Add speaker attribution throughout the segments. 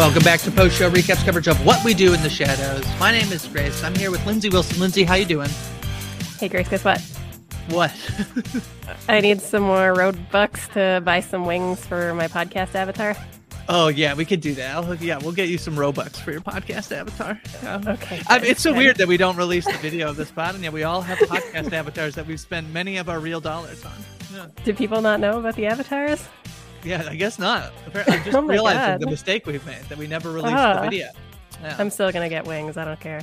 Speaker 1: Welcome back to post show recaps coverage of what we do in the shadows. My name is Grace. I'm here with Lindsay Wilson. Lindsay, how you doing?
Speaker 2: Hey Grace, guess what?
Speaker 1: What?
Speaker 2: I need some more road bucks to buy some wings for my podcast avatar.
Speaker 1: Oh yeah, we could do that. I'll, hook, yeah, we'll get you some Robux for your podcast avatar. Yeah.
Speaker 2: Okay.
Speaker 1: I mean, it's so weird that we don't release the video of this pod, and yet we all have podcast avatars that we've spent many of our real dollars on. Yeah,
Speaker 2: Do people not know about the avatars?
Speaker 1: yeah I guess not. I just
Speaker 2: Oh my
Speaker 1: realized
Speaker 2: God.
Speaker 1: the mistake we've made that we never released
Speaker 2: Ah.
Speaker 1: the video. Yeah.
Speaker 2: I'm still gonna get wings. I don't care.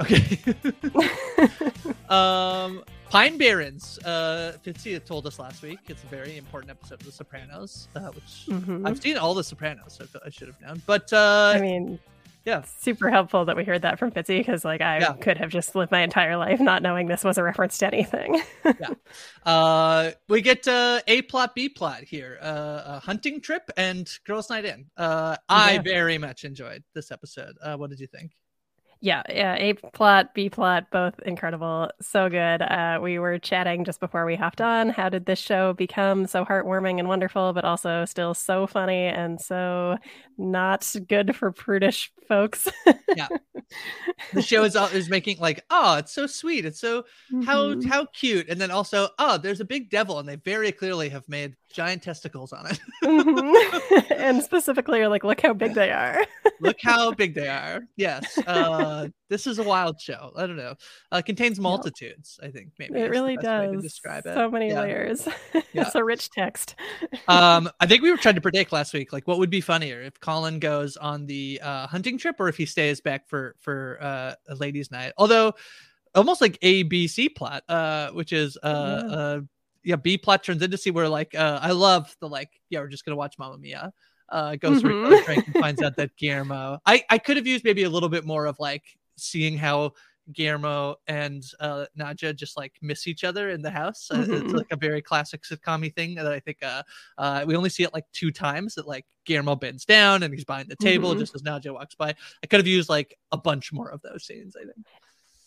Speaker 1: Okay. um, Pine Barrens. Uh, Fitzy told us last week it's a very important episode of The Sopranos, uh, which
Speaker 2: Mhm.
Speaker 1: I've seen all The Sopranos, so I I should have known. But uh,
Speaker 2: I mean,
Speaker 1: yeah,
Speaker 2: super helpful that we heard that from Fitzy because, like, I
Speaker 1: Yeah.
Speaker 2: could have just lived my entire life not knowing this was a reference to anything.
Speaker 1: uh, we get uh, A plot, B plot here. Uh, a hunting trip and girls' night in. Uh, I
Speaker 2: Yeah.
Speaker 1: very much enjoyed this episode. Uh, what did you think?
Speaker 2: Yeah, yeah. A plot, B plot, both incredible. So good. Uh, we were chatting just before we hopped on. How did this show become so heartwarming and wonderful, but also still so funny and so not good for prudish folks?
Speaker 1: Yeah. the show is is making like oh it's so sweet it's so how
Speaker 2: Mhm.
Speaker 1: how cute and then also oh there's a big devil and they very clearly have made giant testicles on it
Speaker 2: Mhm. and specifically, you're like, look how big they are.
Speaker 1: look how big they are yes uh this is a wild show i don't know uh contains multitudes i think maybe
Speaker 2: it really
Speaker 1: best way to
Speaker 2: does.
Speaker 1: describe it
Speaker 2: So many
Speaker 1: Yeah.
Speaker 2: layers.
Speaker 1: Yeah.
Speaker 2: it's a rich text.
Speaker 1: um i think we were trying to predict last week like what would be funnier if colin goes on the uh hunting trip or if he stays back for for uh a ladies night although almost like a b c plot uh which is uh
Speaker 2: Yeah.
Speaker 1: uh yeah b plot turns into c where like uh i love the like yeah we're just gonna watch Mamma mia uh goes for
Speaker 2: Mhm.
Speaker 1: a drink and finds out that guillermo i i could have used maybe a little bit more of like seeing how Guillermo and uh, Nadja just like miss each other in the house. Uh, It's
Speaker 2: Mhm.
Speaker 1: like a very classic sitcom thing that I think uh, uh, we only see it like two times that like Guillermo bends down and he's behind the table
Speaker 2: Mhm.
Speaker 1: just as Nadja walks by. I could have used like a bunch more of those scenes, I think.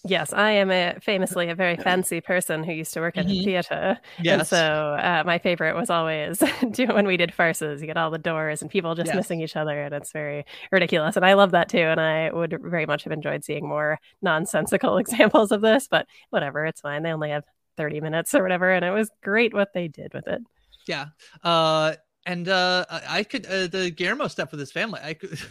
Speaker 2: Yes, I am a famously a very fancy person who used to work at
Speaker 1: Mhm.
Speaker 2: a theater. And so uh, my favorite was always when we did farces. You get all the doors and people just
Speaker 1: Yes.
Speaker 2: missing each other, and it's very ridiculous. And I love that too. And I would very much have enjoyed seeing more nonsensical examples of this. But whatever, it's fine. They only have 30 minutes or whatever. And it was great what they did with it.
Speaker 1: Yeah. Uh, and uh, I I could uh, the Guillermo stuff with his family. I could.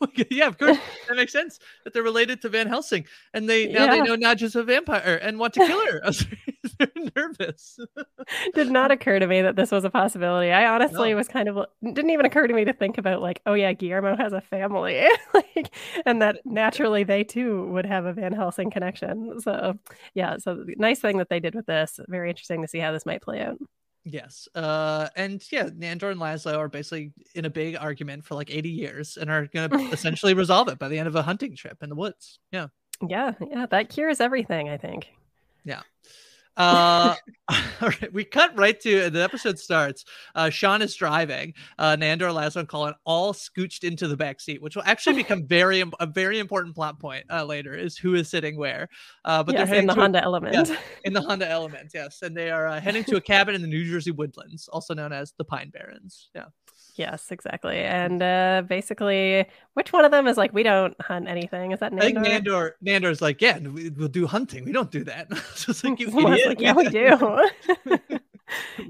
Speaker 1: yeah, of course, that makes sense that they're related to Van Helsing, and they now they
Speaker 2: Yeah.
Speaker 1: know Nadja's a vampire and want to kill her. they're nervous.
Speaker 2: Did not occur to me that this was a possibility. I honestly
Speaker 1: No.
Speaker 2: was kind of didn't even occur to me to think about like, oh yeah, Guillermo has a family, like, and that naturally they too would have a Van Helsing connection. So yeah, so nice thing that they did with this. Very interesting to see how this might play out.
Speaker 1: Yes. Uh, and yeah, Nandor and Laszlo are basically in a big argument for like 80 years and are going to essentially resolve it by the end of a hunting trip in the woods. Yeah.
Speaker 2: Yeah, yeah, that cures everything. I think.
Speaker 1: Yeah. Uh, all right, we cut right to the episode starts. Uh, Sean is driving. Uh, Nandor, Laszlo, and Colin all scooched into the back seat, which will actually become very a very important plot point uh, later. Is who is sitting where? Uh, but
Speaker 2: Yes,
Speaker 1: they're
Speaker 2: in the
Speaker 1: a-
Speaker 2: Honda Element.
Speaker 1: Yeah, in the Honda Element, yes, and they are uh, heading to a cabin in the New Jersey woodlands, also known as the Pine Barrens. Yeah.
Speaker 2: Yes, exactly. And uh basically, which one of them is like, we don't hunt anything? Is that
Speaker 1: I think
Speaker 2: Nandor?
Speaker 1: Nandor Nandor's like, yeah, we, we'll do hunting. We don't do that. It's just like you idiot.
Speaker 2: like, yeah, we do.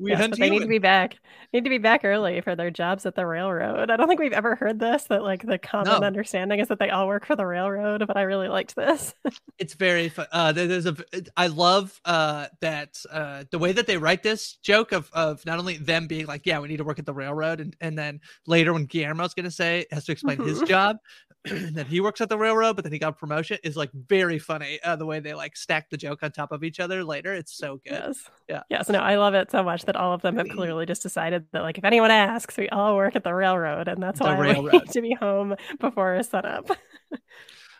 Speaker 1: we
Speaker 2: Yes, they need to be back. Need to be back early for their jobs at the railroad. I don't think we've ever heard this. That like the common
Speaker 1: No.
Speaker 2: understanding is that they all work for the railroad. But I really liked this.
Speaker 1: It's very fun. Uh, there's a. I love uh, that uh, the way that they write this joke of of not only them being like, yeah, we need to work at the railroad, and and then later when Guillermo's going to say has to explain his
Speaker 2: Mhm.
Speaker 1: job. that he works at the railroad, but then he got promotion is like very funny. Uh, the way they like stack the joke on top of each other later, it's so good.
Speaker 2: yes.
Speaker 1: Yeah.
Speaker 2: Yes. No, I love it so much that all of them have clearly just decided that like if anyone asks, we all work at the railroad, and that's
Speaker 1: The
Speaker 2: why we
Speaker 1: railroad.
Speaker 2: need to be home before sunup.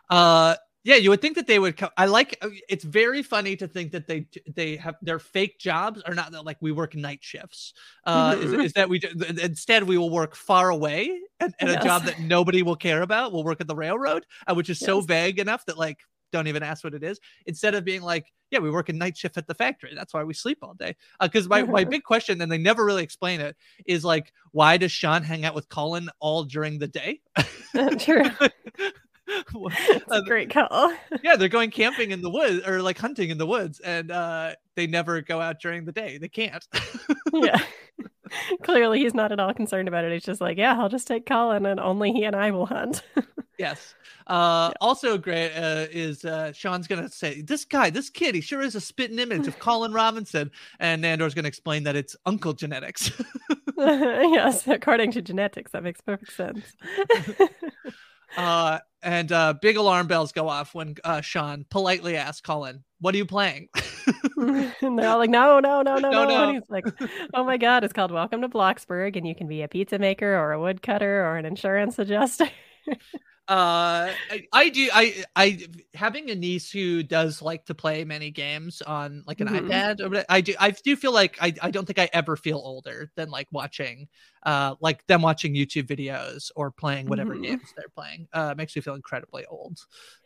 Speaker 1: Uh, yeah, you would think that they would. Co- I like. uh, It's very funny to think that they they have their fake jobs are not that like we work night shifts. Uh, is,
Speaker 2: Mhm.
Speaker 1: is that we do- instead we will work far away and, and a job that nobody will care about. We'll work at the railroad, uh, which is so vague enough that like don't even ask what it is. Instead of being like, yeah, we work a night shift at the factory. That's why we sleep all day. Because my my big question, and they never really explain it, is like, why does Sean hang out with Colin all during the day?
Speaker 2: True. A great call.
Speaker 1: yeah, they're going camping in the woods or like hunting in the woods, and uh, they never go out during the day. They can't.
Speaker 2: yeah. Clearly, he's not at all concerned about it. He's just like, yeah, I'll just take Colin, and only he and I will hunt.
Speaker 1: yes. Uh, Also great uh, is uh, Sean's gonna say this guy, this kid, he sure is a spitting image of Colin Robinson, and Nandor's gonna explain that it's uncle genetics.
Speaker 2: yes, according to genetics, that makes perfect sense.
Speaker 1: Uh, and uh, big alarm bells go off when uh, Sean politely asks Colin, "What are you playing?"
Speaker 2: and they're all like, no, no, no, no,
Speaker 1: No,
Speaker 2: no.
Speaker 1: no.
Speaker 2: And he's like, oh my God, it's called Welcome to Bloxburg, and you can be a pizza maker or a woodcutter or an insurance adjuster.
Speaker 1: uh I, I do i i having a niece who does like to play many games on like an
Speaker 2: Mhm.
Speaker 1: ipad or i do i do feel like I, I don't think i ever feel older than like watching uh like them watching youtube videos or playing whatever
Speaker 2: Mhm.
Speaker 1: games they're playing uh makes me feel incredibly old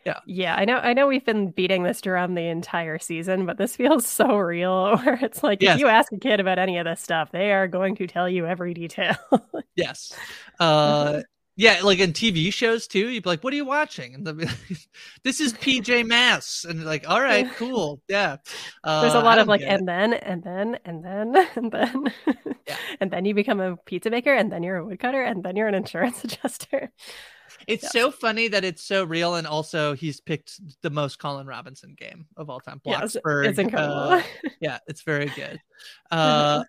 Speaker 1: yeah
Speaker 2: Yeah, I know. I know we've been beating this drum the entire season, but this feels so real. Where it's like,
Speaker 1: Yes.
Speaker 2: if you ask a kid about any of this stuff, they are going to tell you every detail.
Speaker 1: yes uh yeah like in tv shows too you'd be like what are you watching and the, this is PJ Masks and like all right cool yeah uh,
Speaker 2: There's a lot of like, and then, and then, and then, and then, and then you become a pizza maker, and then you're a woodcutter, and then you're an insurance adjuster.
Speaker 1: It's
Speaker 2: Yes.
Speaker 1: so funny that it's so real, and also he's picked the most Colin Robinson game of all time.
Speaker 2: Yes,
Speaker 1: Bloxburg.
Speaker 2: it's incredible.
Speaker 1: uh, yeah, it's very good. Uh,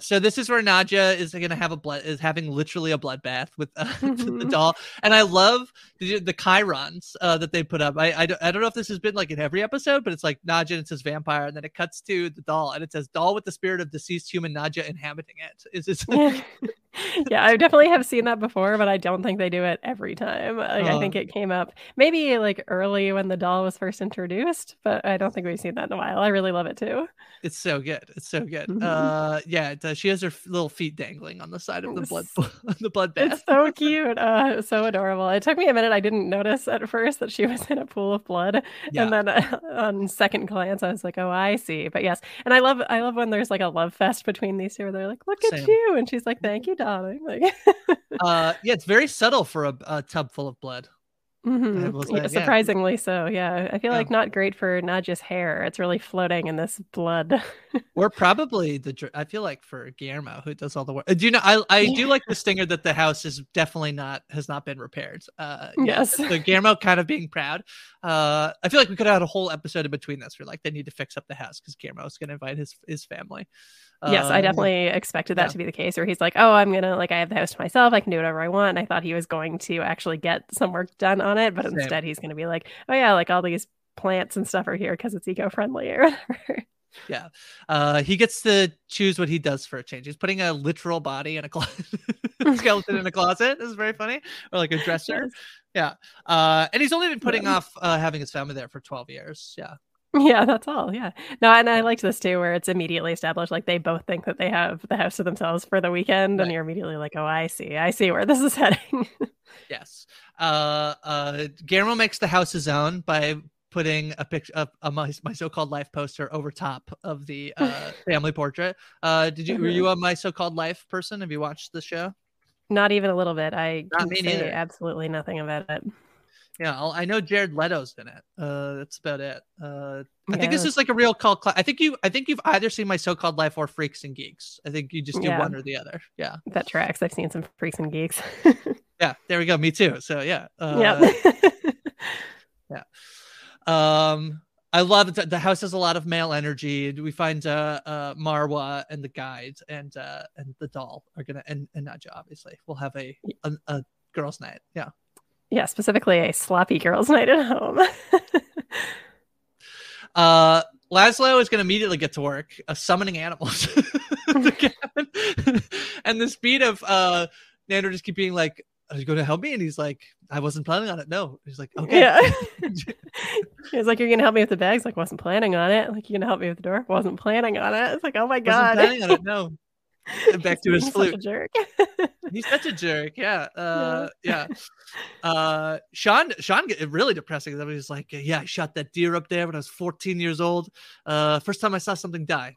Speaker 1: so this is where Nadja is going to have a blood is having literally a bloodbath with uh, the
Speaker 2: Mhm.
Speaker 1: doll, and I love the, the chyrons uh, that they put up. I, I don't I don't know if this has been like in every episode, but it's like Nadja and it says vampire, and then it cuts to the doll and it says doll with the spirit of deceased human Nadja inhabiting it. Is this?
Speaker 2: yeah. I definitely have seen that before, but I don't think they do it every time. Like, I think
Speaker 1: Oh.
Speaker 2: it came up maybe like early when the doll was first introduced, but I don't think we've seen that in a while. I really love it too.
Speaker 1: It's so good. It's so good.
Speaker 2: Mhm.
Speaker 1: Uh, yeah, does. she has her little feet dangling on the side of the blood, the blood bath.
Speaker 2: It's so cute. Uh, so adorable. It took me a minute. I didn't notice at first that she was in a pool of blood,
Speaker 1: Yeah.
Speaker 2: and then uh, on second glance, I was like, "Oh, I see." But yes, and I love, I love when there's like a love fest between these two. Where they're like, "Look at you," and she's like, "Thank you, darling." Like,
Speaker 1: uh, yeah, it's very subtle for a, a tub full of blood.
Speaker 2: Mhm.
Speaker 1: Say,
Speaker 2: Yeah,
Speaker 1: yeah.
Speaker 2: surprisingly so. Yeah, I feel
Speaker 1: Yeah.
Speaker 2: like not great for Nadja's hair. It's really floating in this blood.
Speaker 1: or probably the I feel like for Guillermo who does all the work. Uh, Do you know I I do like the stinger that the house is definitely not has not been repaired. Uh yeah,
Speaker 2: Yes.
Speaker 1: So Guillermo kind of being proud. Uh I feel like we could have had a whole episode in between this where like they need to fix up the house because Guillermo is gonna invite his his family.
Speaker 2: Yes, I
Speaker 1: Um,
Speaker 2: definitely expected that
Speaker 1: yeah.
Speaker 2: to be the case. Where he's like, "Oh, I'm gonna like I have the house to myself. I can do whatever I want." And I thought he was going to actually get some work done on it, but
Speaker 1: Same.
Speaker 2: instead he's gonna be like, "Oh yeah, like all these plants and stuff are here because it's eco friendly or whatever."
Speaker 1: Yeah. Uh he gets to choose what he does for a change. He's putting a literal body in a closet skeleton in a closet. This is very funny. Or like a dresser. Yeah. Uh and he's only been putting
Speaker 2: Yeah.
Speaker 1: off uh having his family there for 12 years. Yeah.
Speaker 2: Yeah, that's all. Yeah. No, and I liked this too, where it's immediately established like they both think that they have the house to themselves for the weekend,
Speaker 1: Right.
Speaker 2: and you're immediately like, oh, I see. I see where this is heading.
Speaker 1: Yes. Uh, uh, Guillermo makes the house his own by putting a picture of a, my, my so-called life poster over top of the uh, family portrait. Uh, did you were
Speaker 2: Mm-hmm.
Speaker 1: you a my so-called life person? Have you watched the show?
Speaker 2: Not even a little bit. I
Speaker 1: Not
Speaker 2: can say absolutely nothing about it.
Speaker 1: Yeah, I'll, I know Jared Leto's in it. Uh, that's about it. Uh, I think this is like a real cult. Cl- I think you. I think you've either seen my so-called life or Freaks and Geeks. I think you just do
Speaker 2: Yeah.
Speaker 1: one or the other. Yeah.
Speaker 2: That tracks. I've seen some freaks and geeks.
Speaker 1: Yeah. There we go. Me too. So yeah. Uh,
Speaker 2: yeah.
Speaker 1: Um, I love that the house has a lot of male energy. We find uh, uh Marwa and the guide and uh and the doll are gonna and and Nadja obviously We'll have a a, a girls' night. Yeah.
Speaker 2: Yeah, specifically a sloppy girls' night at home.
Speaker 1: Uh, Laszlo is gonna immediately get to work uh, summoning animals. to and the speed of uh Nandor just keep being like, "Are you going to help me?" And he's like, "I wasn't planning on it." No. He's like, "Okay."
Speaker 2: Yeah. He's like, You're gonna help me with the bags? Like, wasn't planning on it. Like, you're gonna help me with the door? Wasn't planning on it. It's like, oh my
Speaker 1: Wasn't
Speaker 2: god.
Speaker 1: planning on it. No. And back to his
Speaker 2: He's such a
Speaker 1: flute.
Speaker 2: jerk.
Speaker 1: He's such a jerk. Yeah. Uh, yeah. Uh, Sean, Sean, get really depressing. I He's like, yeah, I shot that deer up there when I was 14 years old. Uh, first time I saw something die.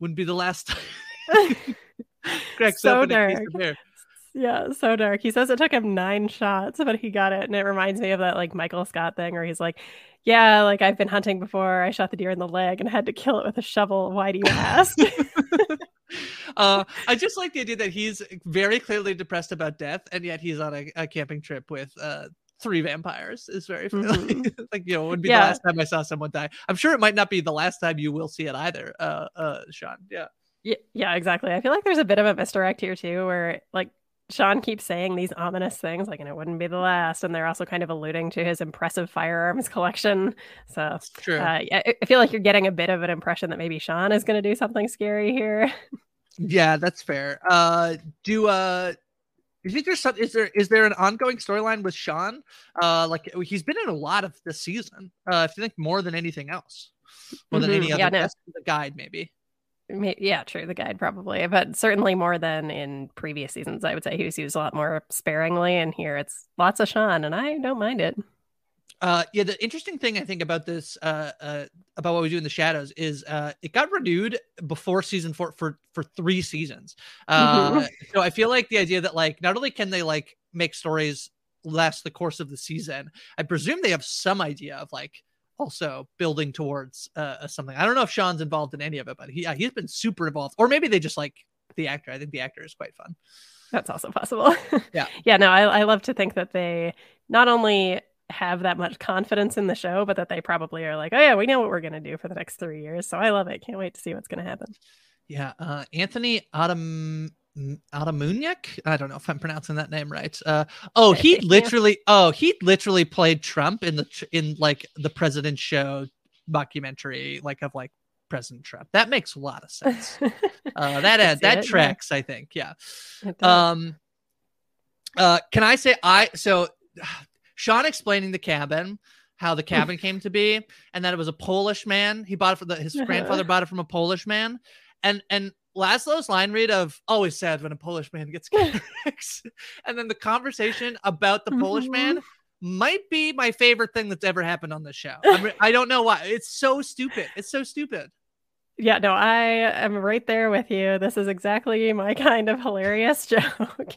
Speaker 1: Wouldn't be the last time. Cracks
Speaker 2: So
Speaker 1: up and it tastes
Speaker 2: dark. Yeah, so dark. He says it took him nine shots, but he got it. And it reminds me of that like Michael Scott thing where he's like, Yeah, like I've been hunting before. I shot the deer in the leg and had to kill it with a shovel. Why do you ask?
Speaker 1: Uh, I just like the idea that he's very clearly depressed about death, and yet he's on a, a camping trip with uh, three vampires. Is very
Speaker 2: Mhm.
Speaker 1: like you know, it would be
Speaker 2: Yeah.
Speaker 1: the last time I saw someone die. I'm sure it might not be the last time you will see it either. Uh, uh, Sean. Yeah.
Speaker 2: Yeah, yeah, exactly. I feel like there's a bit of a misdirect here too, where like Sean keeps saying these ominous things, like, and it wouldn't be the last, and they're also kind of alluding to his impressive firearms collection. So, uh, I feel like you're getting a bit of an impression that maybe Sean is going to do something scary here.
Speaker 1: Yeah, that's fair. Uh, do uh, do you think there's some? Is there is there an ongoing storyline with Sean? Uh, like he's been in a lot of this season. Uh, if you think more than anything else, more than
Speaker 2: Mhm,
Speaker 1: any other
Speaker 2: yeah, no.
Speaker 1: the guide maybe.
Speaker 2: Yeah, true. The guide probably, but certainly more than in previous seasons. I would say he was used a lot more sparingly, and here it's lots of Sean, and I don't mind it.
Speaker 1: Uh, yeah, the interesting thing I think about this, uh, uh, about what we do in the shadows is, uh, it got renewed before season four for for three seasons. Uh,
Speaker 2: Mhm.
Speaker 1: so I feel like the idea that like not only can they like make stories last the course of the season, I presume they have some idea of like also building towards uh something. I don't know if Sean's involved in any of it, but he he's been super involved, or maybe they just like the actor. I think the actor is quite fun.
Speaker 2: That's also possible.
Speaker 1: Yeah.
Speaker 2: yeah. No, I, I love to think that they not only have that much confidence in the show, but that they probably are like, oh yeah, we know what we're gonna do for the next three years. So I love it. Can't wait to see what's gonna happen.
Speaker 1: Yeah, uh, Anthony Adam Atamanuik. I don't know if I'm pronouncing that name right. Uh, oh, he literally. Oh, he literally played Trump in the in like the President Show documentary, like of like President Trump. That makes a lot of sense. Uh, that ad, that
Speaker 2: it, yeah.
Speaker 1: tracks. I think. Yeah. Um. Uh, can I say I so Sean explaining the cabin, how the cabin came to be, and that it was a Polish man. He bought it for the his
Speaker 2: Uh-huh.
Speaker 1: grandfather bought it from a Polish man, and and Laszlo's line read of always sad when a Polish man gets cataracts, and then the conversation about the Polish
Speaker 2: Mhm.
Speaker 1: man might be my favorite thing that's ever happened on the show. I'm re- I don't know why. It's so stupid. It's so stupid.
Speaker 2: Yeah, no, I am right there with you. This is exactly my kind of hilarious joke.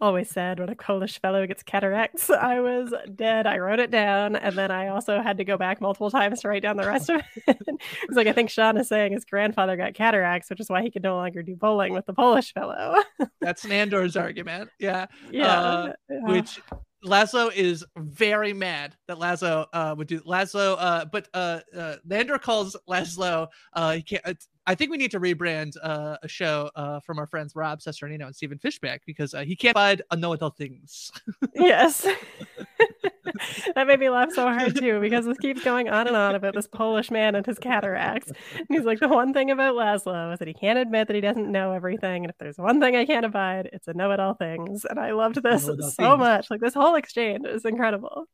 Speaker 2: Always said when a Polish fellow gets cataracts, I was dead. I wrote it down, and then I also had to go back multiple times to write down the rest of it. it's like I think Sean is saying his grandfather got cataracts, which is why he could no longer do bowling with the Polish fellow.
Speaker 1: That's Nandor's argument. Yeah.
Speaker 2: Yeah,
Speaker 1: Uh,
Speaker 2: yeah.
Speaker 1: Which Laszlo is very mad that Laszlo uh, would do Laszlo, uh, but uh, uh, Nandor calls Laszlo. Uh, he can't. I think we need to rebrand uh, a show uh, from our friends Rob Cesternino and Stephen Fishbach because uh, he can't find know adult things.
Speaker 2: yes. that made me laugh so hard too because this keeps going on and on about this Polish man and his cataracts. And he's like, the one thing about Laszlo is that he can't admit that he doesn't know everything. And if there's one thing I can't abide, it's a know it all things. And I loved this so
Speaker 1: things.
Speaker 2: much. Like this whole exchange is incredidible.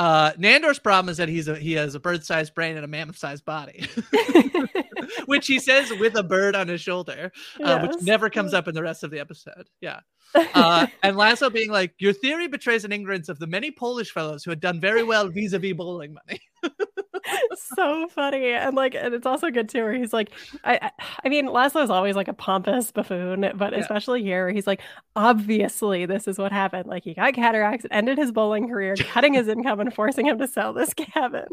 Speaker 1: Uh, Nandor's problem is that he's a he has a bird-sized brain and a mammoth-sized body, which he says with a bird on his shoulder, uh, which never comes up in the rest of the episode. Yeah. Uh, and Laszlo being like, "Your theory betrays an ignorance of the many Polish fellows who had done very well vis-a-vis bowling money."
Speaker 2: So funny and like and it's also good too where he's like i i, mean laszlo's always like a pompous buffoon but
Speaker 1: Yeah.
Speaker 2: especially here where he's like obviously this is what happened like he got cataracts ended his bowling career cutting his income and forcing him to sell this cabin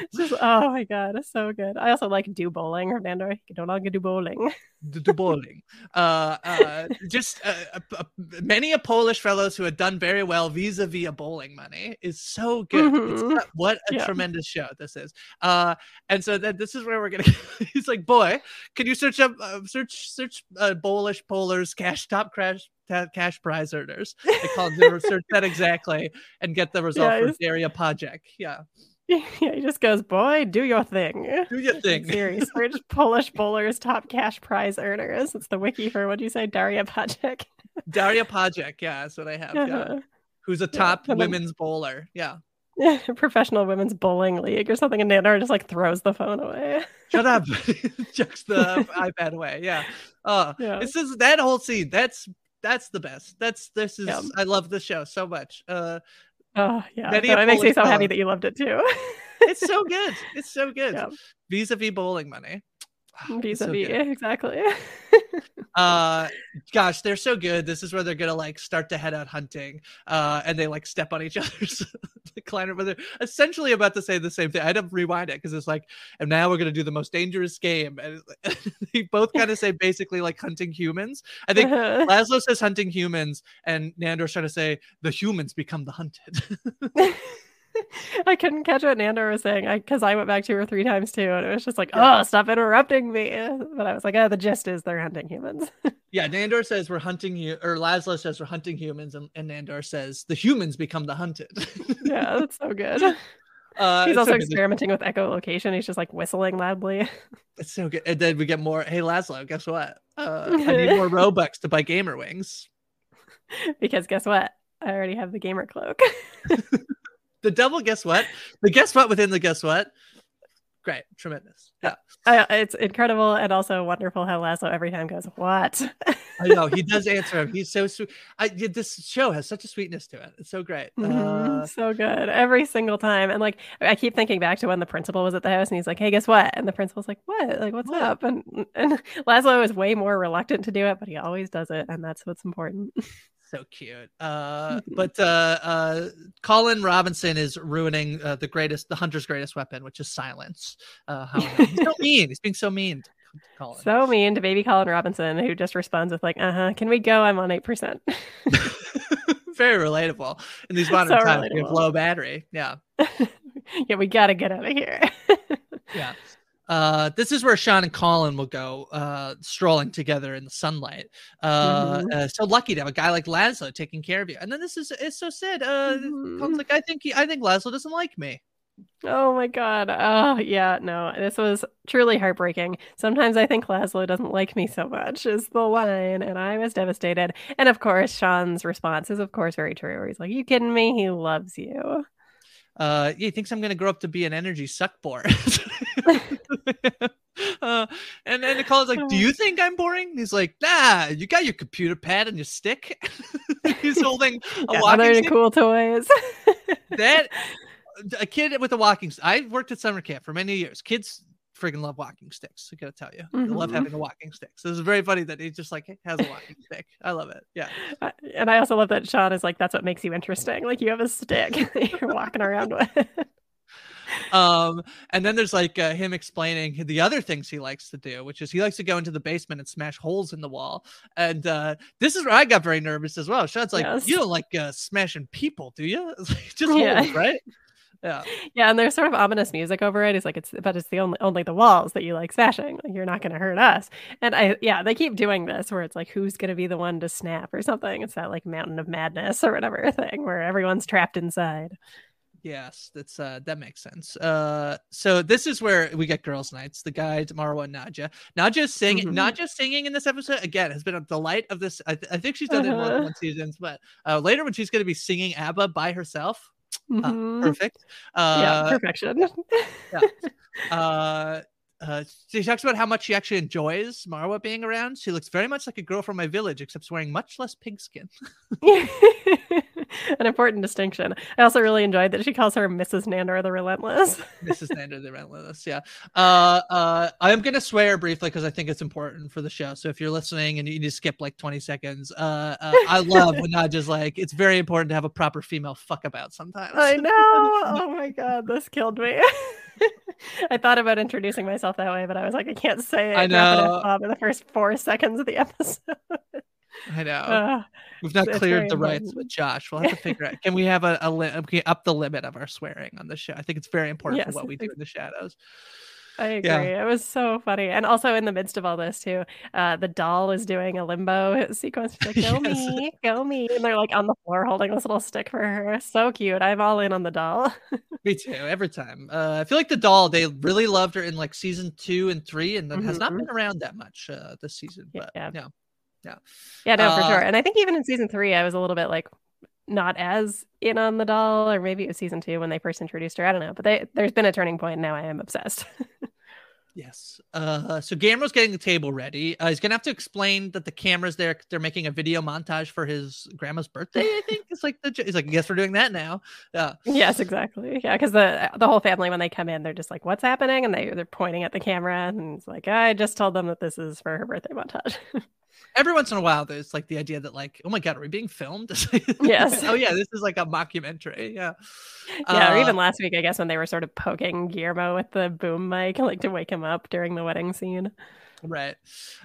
Speaker 2: it's just oh my god it's so good i also like do bowling hernando you can no longer do bowling
Speaker 1: the bowling. Uh, uh, just uh, uh, many a Polish fellows who had done very well vis-a-vis a bowling money is so good. It's
Speaker 2: Mhm.
Speaker 1: not- what a
Speaker 2: Yeah.
Speaker 1: tremendous show this is. Uh, and so then this is where we're gonna. he's like, boy, can you search up uh, search search uh, Polish bowlers cash top crash. ta- Cash prize earners. They call them search that exactly and get the result
Speaker 2: Yeah,
Speaker 1: for Daria Pajek. Yeah,
Speaker 2: yeah he just goes boy do your thing
Speaker 1: do your thing.
Speaker 2: Siri search Polish bowlers top cash prize earners. It's the wiki for what do you say, Daria Pacek?
Speaker 1: Daria Pajek. Yeah, that's what I have.
Speaker 2: Uh-huh.
Speaker 1: who's a top
Speaker 2: then-
Speaker 1: women's bowler. Yeah.
Speaker 2: Professional women's bowling league or something, and Nandor just like throws the phone away.
Speaker 1: Shut up. Chucks the iPad away. Yeah. Uh
Speaker 2: Yeah.
Speaker 1: this is that whole scene. That's that's the best. That's this is
Speaker 2: Yeah.
Speaker 1: I love the show so much. Uh
Speaker 2: Oh yeah, no,
Speaker 1: a
Speaker 2: it makes me so happy that you loved it too.
Speaker 1: it's so good. It's so good.
Speaker 2: Yeah.
Speaker 1: Vis-a-vis bowling money.
Speaker 2: Vis
Speaker 1: so
Speaker 2: a vis,
Speaker 1: good.
Speaker 2: exactly.
Speaker 1: Uh gosh, they're so good. This is where they're gonna like start to head out hunting. Uh and they like step on each other's decliner, but they're essentially about to say the same thing. I had to rewind it because it's like, and now we're gonna do the most dangerous game. And they both kind of say basically like hunting humans. I think
Speaker 2: Uh-huh.
Speaker 1: Laszlo says hunting humans, and Nandor's trying to say the humans become the hunted.
Speaker 2: I couldn't catch what Nandor was saying because I, went back two or three times too, and it was just like, oh, stop interrupting me. But I was like, oh, the gist is they're hunting humans.
Speaker 1: yeah, Nandor says we're hunting you, or Laszlo says we're hunting humans, and, and Nandor says the humans become the hunted.
Speaker 2: yeah, that's so good.
Speaker 1: Uh,
Speaker 2: He's also
Speaker 1: so good.
Speaker 2: experimenting with echolocation. He's just like whistling loudly.
Speaker 1: It's so good. And then we get more. Hey, Laszlo, guess what? Uh, I need more Robux to buy gamer wings.
Speaker 2: because guess what? I already have the gamer cloak.
Speaker 1: The double guess what? The guess what within the guess what? Great, tremendous. Yeah,
Speaker 2: I, it's incredible and also wonderful how Laszlo every time goes, What?
Speaker 1: I know he does answer him. He's so sweet. I this show has such a sweetness to it. It's so great.
Speaker 2: Mhm,
Speaker 1: Uh,
Speaker 2: so good every single time. And like, I keep thinking back to when the principal was at the house and he's like, Hey, guess what? And the principal's like, What? Like, what's
Speaker 1: What?
Speaker 2: up? And, and Laszlo is way more reluctant to do it, but he always does it. And that's what's important.
Speaker 1: so cute. Uh, but uh, uh, Colin Robinson is ruining uh, the greatest, the hunter's greatest weapon, which is silence. Uh, how he's so mean. He's being so mean. to Colin.
Speaker 2: so mean to baby Colin Robinson, who just responds with, like, Uh huh, can we go? I'm on 8%.
Speaker 1: Very relatable in these modern
Speaker 2: So
Speaker 1: times. We have low battery. Yeah.
Speaker 2: yeah, we got to get out of here.
Speaker 1: Yeah. Uh, this is where Sean and Colin will go uh, strolling together in the sunlight. Uh,
Speaker 2: Mhm.
Speaker 1: uh, so lucky to have a guy like Laszlo taking care of you. And then this is it's so sad. Uh,
Speaker 2: Mm-hmm.
Speaker 1: Colin's like, I think he, I think Laszlo doesn't like me.
Speaker 2: Oh my god. Oh yeah, no. This was truly heartbreaking. Sometimes I think Laszlo doesn't like me so much is the line, and I was devastated. And of course, Sean's response is of course very true. Where he's like, You kidding me? He loves you.
Speaker 1: Uh, he thinks I'm gonna grow up to be an energy suck bore. uh, and then Colin's like, "Do you think I'm boring?" He's like, "Nah, you got your computer pad and your stick." He's holding a
Speaker 2: Yeah,
Speaker 1: walking stick.
Speaker 2: cool toys.
Speaker 1: that a kid with a walking I worked at summer camp for many years. Kids friggin' love walking sticks. I gotta tell you, I love
Speaker 2: Mhm.
Speaker 1: having a walking stick. So it's very funny that he just like has a walking stick. I love it. Yeah.
Speaker 2: Uh, And I also love that Sean is like, that's what makes you interesting. Like you have a stick you're walking around with.
Speaker 1: Um, and then there's like uh, him explaining the other things he likes to do, which is he likes to go into the basement and smash holes in the wall. And uh, this is where I got very nervous as well. Sean's like,
Speaker 2: Yes.
Speaker 1: you don't like uh, smashing people, do you? Like, just
Speaker 2: Yeah.
Speaker 1: holes, right? Yeah.
Speaker 2: Yeah, and there's sort of ominous music over it. He's like, it's but it's the only only the walls that you like smashing. Like you're not gonna hurt us. And I yeah, they keep doing this where it's like, who's gonna be the one to snap or something? It's that like mountain of madness or whatever thing where everyone's trapped inside.
Speaker 1: Yes, that's uh that makes sense. Uh so this is where we get girls' nights, the guide, Marwa and Nadja. Nadja's singing
Speaker 2: Mhm.
Speaker 1: Nadja singing in this episode again has been a delight of this. I, th- I think she's done it in more than
Speaker 2: Uh-huh.
Speaker 1: one seasons, but uh later when she's gonna be singing ABBA by herself. Uh,
Speaker 2: Mhm.
Speaker 1: perfect. Uh
Speaker 2: yeah, perfection.
Speaker 1: uh, uh, she talks about how much she actually enjoys Marwa being around. She looks very much like a girl from my village, except wearing much less pigskin.
Speaker 2: An important distinction. I also really enjoyed that she calls her Mrs. Nandor the Relentless.
Speaker 1: Mrs. Nandor the Relentless. Yeah. Uh, uh, I am gonna swear briefly because I think it's important for the show. So if you're listening and you need to skip like 20 seconds, uh, uh I love when Nadja's like, it's very important to have a proper female fuck about sometimes.
Speaker 2: I know. Oh my god, this killed me. I thought about introducing myself that way, but I was like, I can't say it.
Speaker 1: I know.
Speaker 2: F-bomb in the first four seconds of the episode.
Speaker 1: I know.
Speaker 2: Uh,
Speaker 1: We've not cleared the rights with Josh. We'll have to figure out. Can we have a, a li- we up the limit of our swearing on the show? I think it's very important
Speaker 2: Yes,
Speaker 1: for what we do in the shadows.
Speaker 2: I agree.
Speaker 1: Yeah.
Speaker 2: It was so funny. And also in the midst of all this too, uh, the doll is doing a limbo sequence. She's like, go
Speaker 1: Yes.
Speaker 2: me, go me. And they're like on the floor holding this little stick for her. So cute. I'm all in on the doll.
Speaker 1: Me too. Every time. Uh, I feel like the doll. They really loved her in like season two and three, and then has not
Speaker 2: Mhm.
Speaker 1: been around that much uh, this season. But
Speaker 2: Yeah.
Speaker 1: yeah, yeah.
Speaker 2: Yeah, no, for
Speaker 1: Uh,
Speaker 2: sure. And I think even in season three, I was a little bit like not as in on the doll, or maybe it was season two when they first introduced her. I don't know. But they, there's been a turning point. and Now I am obsessed.
Speaker 1: Yes. Uh, so Guillermo's getting the table ready. Uh, he's gonna have to explain that the cameras there. They're making a video montage for his grandma's birthday. I think it's like the. He's like, I guess we're doing that now. Yeah.
Speaker 2: yes, exactly. Yeah, because the the whole family when they come in, they're just like, "What's happening?" And they they're pointing at the camera, and it's like, "I just told them that this is for her birthday montage."
Speaker 1: Every once in a while, there's like the idea that like, oh my god, are we being filmed?
Speaker 2: Yes.
Speaker 1: oh yeah, this is like a mockumentary. Yeah.
Speaker 2: yeah, or
Speaker 1: Uh,
Speaker 2: even last week, I guess when they were sort of poking Guillermo with the boom mic, like to wake him up during the wedding scene.
Speaker 1: Right.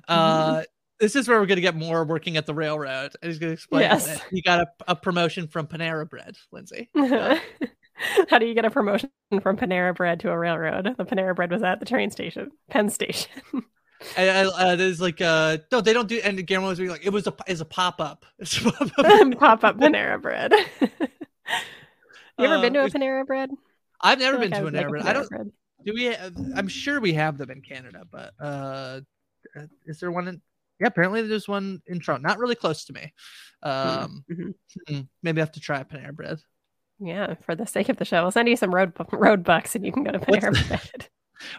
Speaker 1: Uh, this is where we're going to get more working at the railroad. And he's going to explain
Speaker 2: Yes.
Speaker 1: that he got a, a promotion from Panera Bread, Lindsay.
Speaker 2: How do you get a promotion from Panera Bread to a railroad? The Panera Bread was at the train station, Penn Station.
Speaker 1: I, uh, there's like, uh, no, they don't do, and Guillermo was like, it was a, is a pop up. It's a pop-up.
Speaker 2: Panera Bread. you ever
Speaker 1: Uh,
Speaker 2: been to a Panera Bread?
Speaker 1: I've never been
Speaker 2: like
Speaker 1: to a Panera Bread. I don't,
Speaker 2: Bread.
Speaker 1: do we, I'm sure we have them in Canada, but, uh, uh, is there one in, yeah, apparently there's one in Toronto, not really close to me. Um,
Speaker 2: Mhm.
Speaker 1: hmm, maybe I have to try a Panera Bread.
Speaker 2: Yeah, for the sake of the show, we'll send you some road Robux, and you can go to
Speaker 1: What's
Speaker 2: Panera
Speaker 1: the-
Speaker 2: Bread.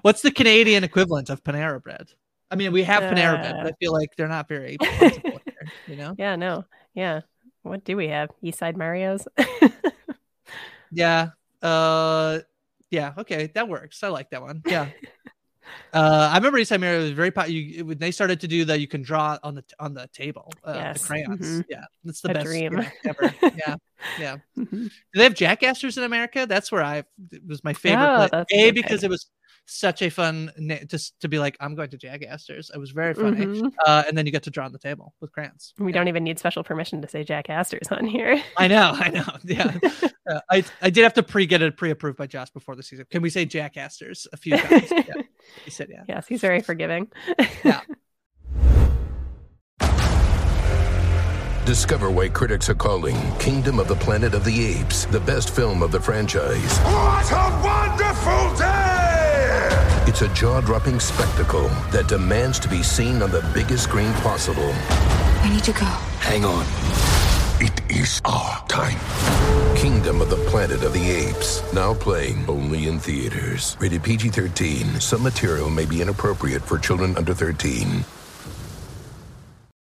Speaker 1: What's the Canadian equivalent of Panera Bread? I mean, we have Panera Bread, but I feel like they're not very here, you know?
Speaker 2: Yeah, no, yeah. What do we have? East Side Mario's.
Speaker 1: Yeah. Uh yeah, okay, that works. I like that one. Yeah. Uh, I remember East Side Mario's was very popular. When they started to do that, you can draw on the on the table, uh,
Speaker 2: Yes,
Speaker 1: the crayons.
Speaker 2: mhm.
Speaker 1: Yeah, that's the
Speaker 2: A
Speaker 1: best
Speaker 2: dream.
Speaker 1: ever. Yeah, yeah.
Speaker 2: Mhm.
Speaker 1: Do they have Jackassers in America? That's where I it was my favorite.
Speaker 2: Oh, a
Speaker 1: because it was such a fun na- just to be like I'm going to Jackassers. It was very funny.
Speaker 2: Mhm.
Speaker 1: Uh, and then you get to draw on the table with crayons.
Speaker 2: We don't even need special permission to say Jack Astor's on here.
Speaker 1: I know, I know. Yeah, Uh, I I did have to pre get it pre approved by Josh before the season. Can we say Jackassers a few times? yeah, he said yeah.
Speaker 2: yes, he's very forgiving.
Speaker 1: Yeah.
Speaker 3: Discover why critics are calling Kingdom of the Planet of the Apes the best film of the franchise.
Speaker 4: What a wonderful day!
Speaker 3: It's a jaw dropping spectacle that demands to be seen on the biggest screen possible.
Speaker 5: I need to go.
Speaker 3: Hang on.
Speaker 4: It is our time.
Speaker 3: Kingdom of the Planet of the Apes. Now playing only in theaters. Rated PG 13. Some material may be inappropriate for children under 13.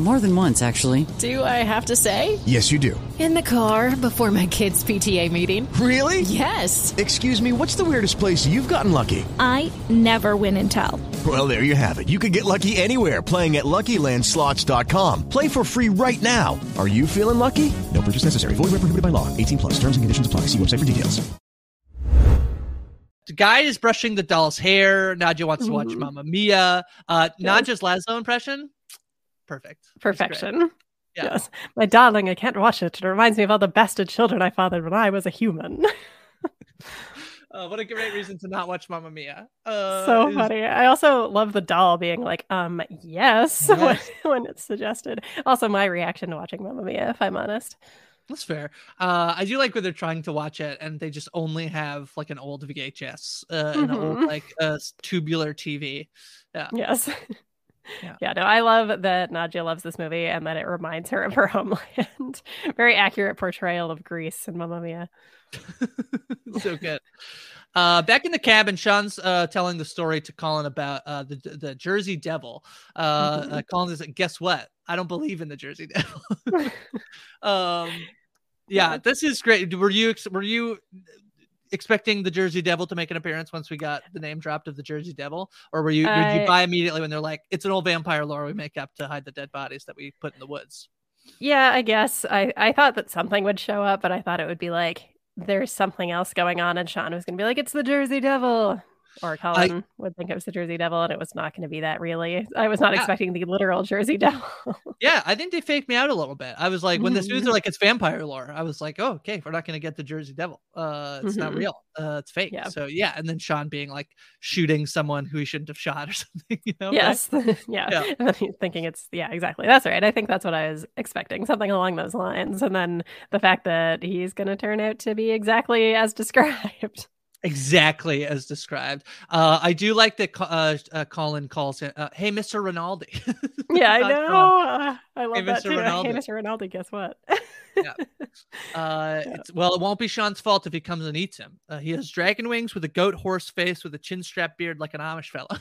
Speaker 6: More than once, actually.
Speaker 7: Do I have to say?
Speaker 5: Yes, you do.
Speaker 7: In the car before my kids' PTA meeting.
Speaker 5: Really?
Speaker 7: Yes.
Speaker 5: Excuse me, what's the weirdest place you've gotten lucky?
Speaker 8: I never win and tell.
Speaker 5: Well, there you have it. You can get lucky anywhere playing at LuckyLandSlots.com. Play for free right now. Are you feeling lucky? No purchase necessary. Void where prohibited by law. 18 plus. Terms and conditions apply. See website for details.
Speaker 1: The guy is brushing the doll's hair. Nadja wants to watch
Speaker 2: Mhm.
Speaker 1: Mamma Mia. Uh,
Speaker 2: Yes.
Speaker 1: Nadja's Laszlo impression, perfect.
Speaker 2: Perfection.
Speaker 1: Yeah.
Speaker 2: Yes. My darling, I can't watch it. It reminds me of all the bastard children I fathered when I was a human.
Speaker 1: Uh, what a great reason to not watch Mamma Mia. Uh,
Speaker 2: so
Speaker 1: is-
Speaker 2: funny. I also love the doll being like, um, yes, when,
Speaker 1: Yes.
Speaker 2: when it's suggested. Also, my reaction to watching Mamma Mia, if I'm honest.
Speaker 1: That's fair. Uh, I do like when they're trying to watch it and they just only have like an old VHS, uh, an old
Speaker 2: Mhm.
Speaker 1: like uh, tubular TV. Yeah.
Speaker 2: Yes.
Speaker 1: Yeah.
Speaker 2: Yeah. no, I love that Nadja loves this movie and that it reminds her of her homeland. Very accurate portrayal of Greece and Mamma Mia.
Speaker 1: so good. Uh, back in the cabin, Sean's uh, telling the story to Colin about uh, the the Jersey Devil. Uh, uh,
Speaker 2: Mhm.
Speaker 1: Colin is like, guess what? I don't believe in the Jersey Devil. um, yeah, this is great. Were you were you expecting the Jersey Devil to make an appearance once we got the name dropped of the Jersey Devil, or were you did you
Speaker 2: uh,
Speaker 1: buy immediately when they're like, it's an old vampire lore we make up to hide the dead bodies that we put in the woods?
Speaker 2: Yeah, I guess. I, I thought that something would show up, but I thought it would be like there's something else going on, and Sean was going to be like, "It's the Jersey Devil," or Colin would think it was the Jersey Devil, and it was not going to be that. Really, I was not
Speaker 1: Yeah.
Speaker 2: expecting the literal Jersey Devil.
Speaker 1: Yeah, I think they faked me out a little bit. I was like, when the students
Speaker 2: Mhm.
Speaker 1: are like, it's vampire lore, I was like, oh, okay, we're not going to get the Jersey Devil. Uh, it's not
Speaker 2: Mhm.
Speaker 1: real. Uh, it's fake.
Speaker 2: Yeah.
Speaker 1: So yeah, and then Sean being like shooting someone who he shouldn't have shot or something. You know? right?
Speaker 2: yes, yeah.
Speaker 1: Yeah.
Speaker 2: and then he's thinking it's yeah, exactly. That's right. I think that's what I was expecting, something along those lines, and then the fact that he's going to turn out to be exactly as described.
Speaker 1: Exactly as described. Uh, I do like that. Uh, uh, Colin calls him, uh, "Hey, Mister Rinaldi."
Speaker 2: Yeah, I know. I love
Speaker 1: Hey,
Speaker 2: that
Speaker 1: Mr.
Speaker 2: too. Hey, Mr. Rinaldi, guess what? Yeah.
Speaker 1: Uh, it's, well, it won't be Sean's fault if he comes and eats him. Uh, he has dragon wings with a goat horse face with a chin strap beard like an Amish fella.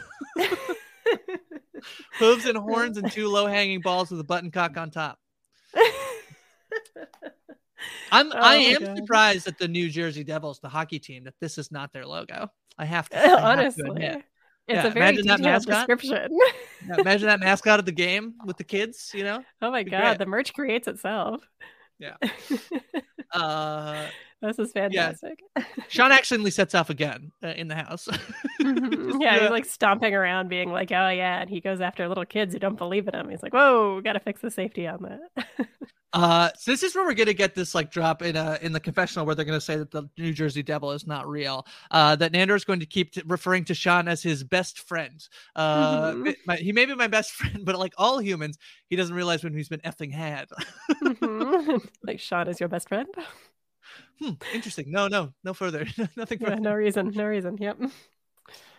Speaker 1: Hooves and horns and two low hanging balls with a button cock on top. I'm I
Speaker 2: Oh my
Speaker 1: am
Speaker 2: God.
Speaker 1: surprised at the New Jersey Devils, the hockey team, that this is not their logo. I have to I have to
Speaker 2: Honestly, it's
Speaker 1: Yeah,
Speaker 2: a very detailed
Speaker 1: mascot.
Speaker 2: description.
Speaker 1: Yeah, imagine that mascot at the game with the kids, you know?
Speaker 2: oh my god,
Speaker 1: great.
Speaker 2: the merch creates itself.
Speaker 1: Yeah. Uh
Speaker 2: This is fantastic.
Speaker 1: Sean accidentally sets off again uh, in the house.
Speaker 2: Mhm. yeah, he's like stomping around, being like, "Oh yeah," and he goes after little kids who don't believe in him. He's like, "Whoa, got to fix the safety on that."
Speaker 1: Uh, so this is where we're gonna get this like drop in uh in the confessional where they're gonna say that the New Jersey Devil is not real. Uh, that Nandor is going to keep t- referring to Sean as his best friend. Uh,
Speaker 2: Mhm.
Speaker 1: my- he may be my best friend, but like all humans, he doesn't realize when he's been effing had.
Speaker 2: Mhm. like Sean is your best friend.
Speaker 1: hmm, interesting. No, no, no further. Nothing.
Speaker 2: Yeah,
Speaker 1: further.
Speaker 2: no reason, no reason. Yep.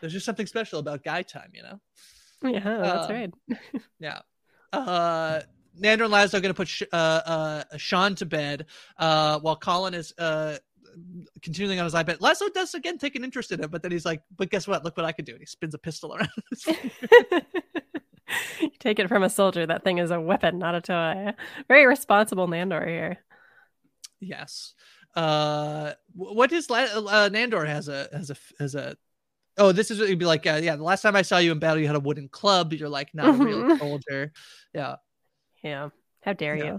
Speaker 1: There's just something special about guy time, you know.
Speaker 2: Yeah, that's
Speaker 1: Uh,
Speaker 2: right.
Speaker 1: Yeah. Uh, Nandor and Laszlo are going to put Sh- uh, uh, Sean to bed uh, while Colin is uh, continuing on his iPad. Laszlo does again take an interest in it, but then he's like, "But guess what? Look what I can do!" And he spins a pistol around. his.
Speaker 2: You Take it from a soldier. That thing is a weapon, not a toy. Very responsible Nandor here.
Speaker 1: Yes. Uh, what is La- uh, Nandor has a has a has a. Oh, this is what you'd be like. Uh, yeah, the last time I saw you in battle, you had a wooden club. You're like not a real soldier. Yeah.
Speaker 2: Yeah. How dare
Speaker 1: Yeah.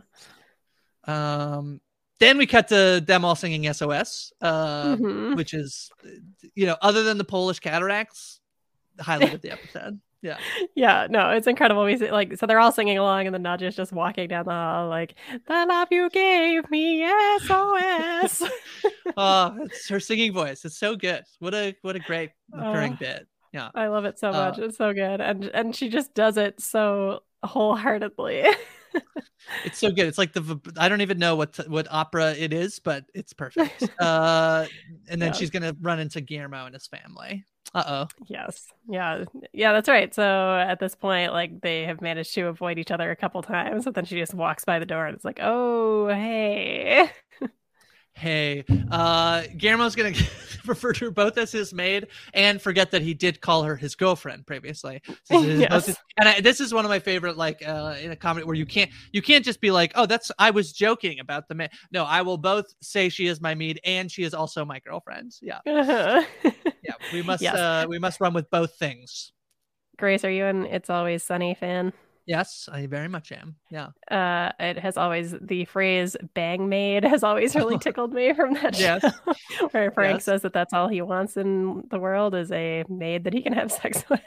Speaker 2: you?
Speaker 1: Um. Then we cut to them all singing SOS, uh,
Speaker 2: Mhm.
Speaker 1: which is, you know, other than the Polish cataracts, highlight of the episode. Yeah.
Speaker 2: Yeah, no, it's incredible. We see, like so they're all singing along, and then Nadja's just walking down the hall, like the love you gave me, SOS.
Speaker 1: Oh, it's her singing voice. It's so good. What a what a great recurring
Speaker 2: Oh.
Speaker 1: bit. Yeah.
Speaker 2: I love it so
Speaker 1: Uh,
Speaker 2: much. it's so good, and and she just does it so wholeheartedly.
Speaker 1: It's so good. It's like the I don't even know what what opera it is, but it's perfect. Uh, and then
Speaker 2: Yeah.
Speaker 1: she's gonna run into Guillermo and his family. Uh oh.
Speaker 2: Yes. Yeah. Yeah, that's right. So at this point, like they have managed to avoid each other a couple times, but then she just walks by the door and it's like, oh, hey.
Speaker 1: Hey, uh, Guillermo's gonna refer to her both as his maid and forget that he did call her his girlfriend previously. So this
Speaker 2: Yes.
Speaker 1: his- and I, this is one of my favorite, like uh, in a comedy where you can't you can't just be like, oh, that's I was joking about the maid. No, I will both say she is my maid and she is also my girlfriend. Yeah,
Speaker 2: Uh-huh.
Speaker 1: yeah. We must
Speaker 2: Yes.
Speaker 1: uh, we must run with both things.
Speaker 2: Grace, are you an It's Always Sunny fan?
Speaker 1: Yes, I very much am. Yeah.
Speaker 2: Uh, it has always the phrase "bang maid" has always really tickled me from that
Speaker 1: Yes.
Speaker 2: show, where Frank
Speaker 1: Yes.
Speaker 2: says that that's all he wants in the world is a maid that he can have sex with.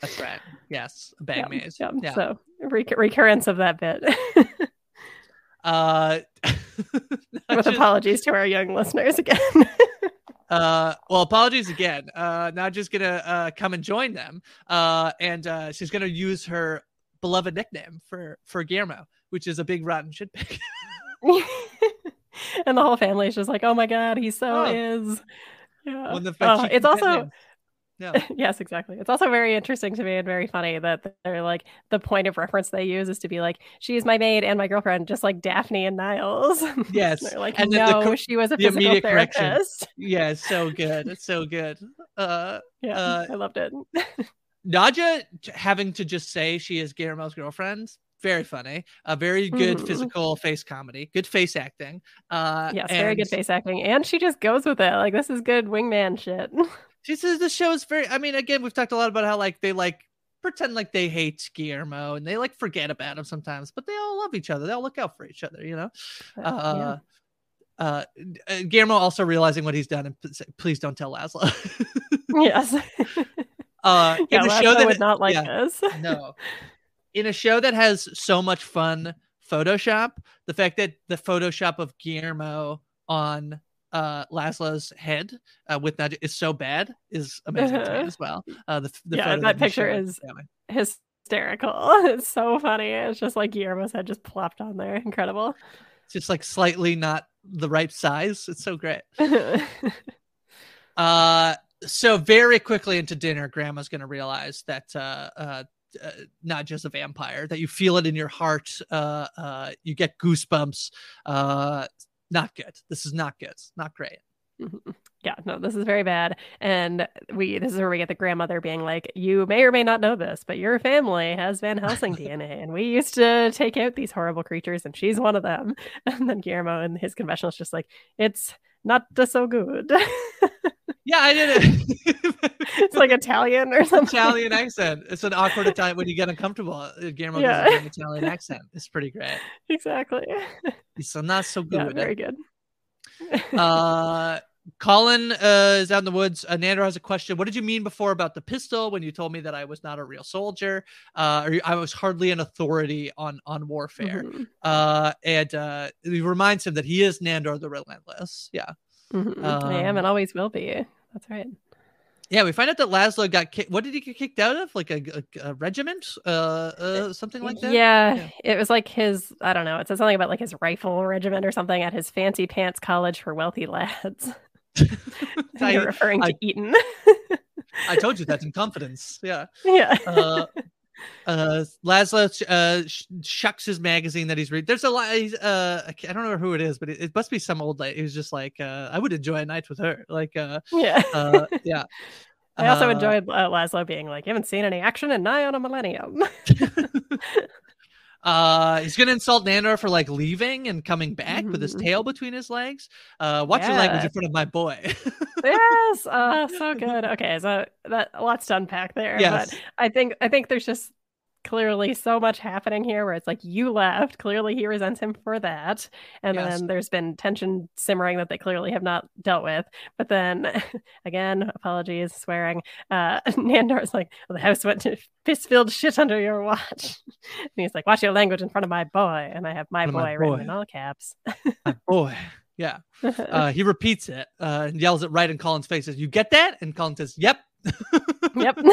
Speaker 1: That's right. Yes, a bang
Speaker 2: Yep,
Speaker 1: maze.
Speaker 2: yep.
Speaker 1: Yeah.
Speaker 2: So rec- recurrence of that bit.
Speaker 1: Uh,
Speaker 2: With apologies to our young listeners again.
Speaker 1: uh, well, apologies again. Uh, now just gonna uh come and join them. Uh, and uh, she's gonna use her beloved nickname for for Guillermo, which is a big rotten shit pig.
Speaker 2: and the whole family is just like, "Oh my god, he so
Speaker 1: Oh.
Speaker 2: is." Yeah.
Speaker 1: When the
Speaker 2: Oh, it's also.
Speaker 1: Yeah.
Speaker 2: yes, exactly. It's also very interesting to me and very funny that they're like the point of reference they use is to be like, "She's my maid and my girlfriend," just like Daphne and Niles.
Speaker 1: Yes,
Speaker 2: they're like,
Speaker 1: and then the
Speaker 2: "No,
Speaker 1: co-
Speaker 2: she was a
Speaker 1: the
Speaker 2: physical
Speaker 1: immediate correction.
Speaker 2: therapist."
Speaker 1: Yeah, so good. It's so good. Uh,
Speaker 2: Yeah,
Speaker 1: uh,
Speaker 2: I loved it.
Speaker 1: Nadja having to just say she is Guillermo's girlfriend. Very funny. A very good
Speaker 2: Mhm.
Speaker 1: physical face comedy. Good face acting. Uh,
Speaker 2: yes, very good face acting, and she just goes with it. Like this is good wingman shit.
Speaker 1: She says the show is very. I mean, again, we've talked a lot about how like they like pretend like they hate Guillermo and they like forget about him sometimes, but they all love each other. They all look out for each other. You know. Uh, uh, uh, Guillermo also realizing what he's done and please don't tell Laszlo.
Speaker 2: yes.
Speaker 1: uh, in a show that
Speaker 2: would not like
Speaker 1: yeah,
Speaker 2: this.
Speaker 1: no, in a show that has so much fun Photoshop, the fact that the Photoshop of Guillermo on uh Laszlo's head uh, with that is so bad is amazing to me
Speaker 2: Uh-huh.
Speaker 1: as well. Uh, the, the
Speaker 2: yeah,
Speaker 1: photo
Speaker 2: that
Speaker 1: he
Speaker 2: picture is
Speaker 1: Yeah.
Speaker 2: hysterical. It's so funny. It's just like Guillermo's head just plopped on there. Incredible.
Speaker 1: It's just like slightly not the right size. It's so great. Uh, so very quickly into dinner, Grandma's going to realize that uh, uh, uh, not just a vampire, that you feel it in your heart. Uh, uh, you get goosebumps. Uh, not good. This is not good. Not great.
Speaker 2: Mhm. Yeah, no, this is very bad. And we this is where we get the grandmother being like, You may or may not know this, but your family has Van Helsing DNA, and we used to take out these horrible creatures, and she's one of them. And then Guillermo in his confessional is just like, It's not so good.
Speaker 1: Yeah, I did it.
Speaker 2: it's like Italian or something.
Speaker 1: Italian accent. It's an awkward Italian when you get uncomfortable. uh, Guillermo
Speaker 2: Yeah.
Speaker 1: does an Italian accent. It's pretty great.
Speaker 2: Exactly.
Speaker 1: So not so
Speaker 2: Yeah,
Speaker 1: good.
Speaker 2: very good.
Speaker 1: uh Colin uh, is out in the woods. Uh, Nandor has a question. What did you mean before about the pistol when you told me that I was not a real soldier? Uh, or I was hardly an authority on on warfare.
Speaker 2: Mhm.
Speaker 1: Uh, and uh, he reminds him that he is Nandor the Relentless. Yeah,
Speaker 2: Mhm. I am
Speaker 1: Um,
Speaker 2: and always will be. That's right.
Speaker 1: yeah. We find out that Laszlo got kicked. What did he get kicked out of? Like a, a, a regiment? Uh, uh, something like that.
Speaker 2: Yeah, it was like his, I don't know, it said something about like his rifle regiment or something at his fancy pants college for wealthy lads. You're referring to
Speaker 1: I-
Speaker 2: Eton.
Speaker 1: I told you that in confidence. Yeah.
Speaker 2: yeah.
Speaker 1: uh, uh, Laszlo uh, shucks his magazine that he's reading. There's a lot. He's, uh, I don't know who it is, but it, it must be some old lady. He's just like, uh, I would enjoy a night with her. Like, uh,
Speaker 2: Yeah.
Speaker 1: uh, yeah.
Speaker 2: I also
Speaker 1: Uh,
Speaker 2: enjoyed uh, Laszlo being like, you haven't seen any action in nigh on a millennium.
Speaker 1: Uh, he's gonna insult Nandor for like leaving and coming back with his
Speaker 2: Mhm.
Speaker 1: tail between his legs. Uh, watch your language in front of my boy.
Speaker 2: yes uh so good okay so that lots to unpack there
Speaker 1: Yes.
Speaker 2: but i think i think there's just clearly so much happening here where it's like you left clearly he resents him for that and
Speaker 1: Yes.
Speaker 2: then there's been tension simmering that they clearly have not dealt with but then again apologies swearing uh nandor's like well, the house went to piss-filled shit under your watch and he's like watch your language in front of my boy and i have my boy
Speaker 1: my
Speaker 2: written in all caps
Speaker 1: my boy. Yeah. Uh, he repeats it uh, and yells it right in Colin's face. Says, "You get that?" And Colin says, "Yep."
Speaker 2: Yep.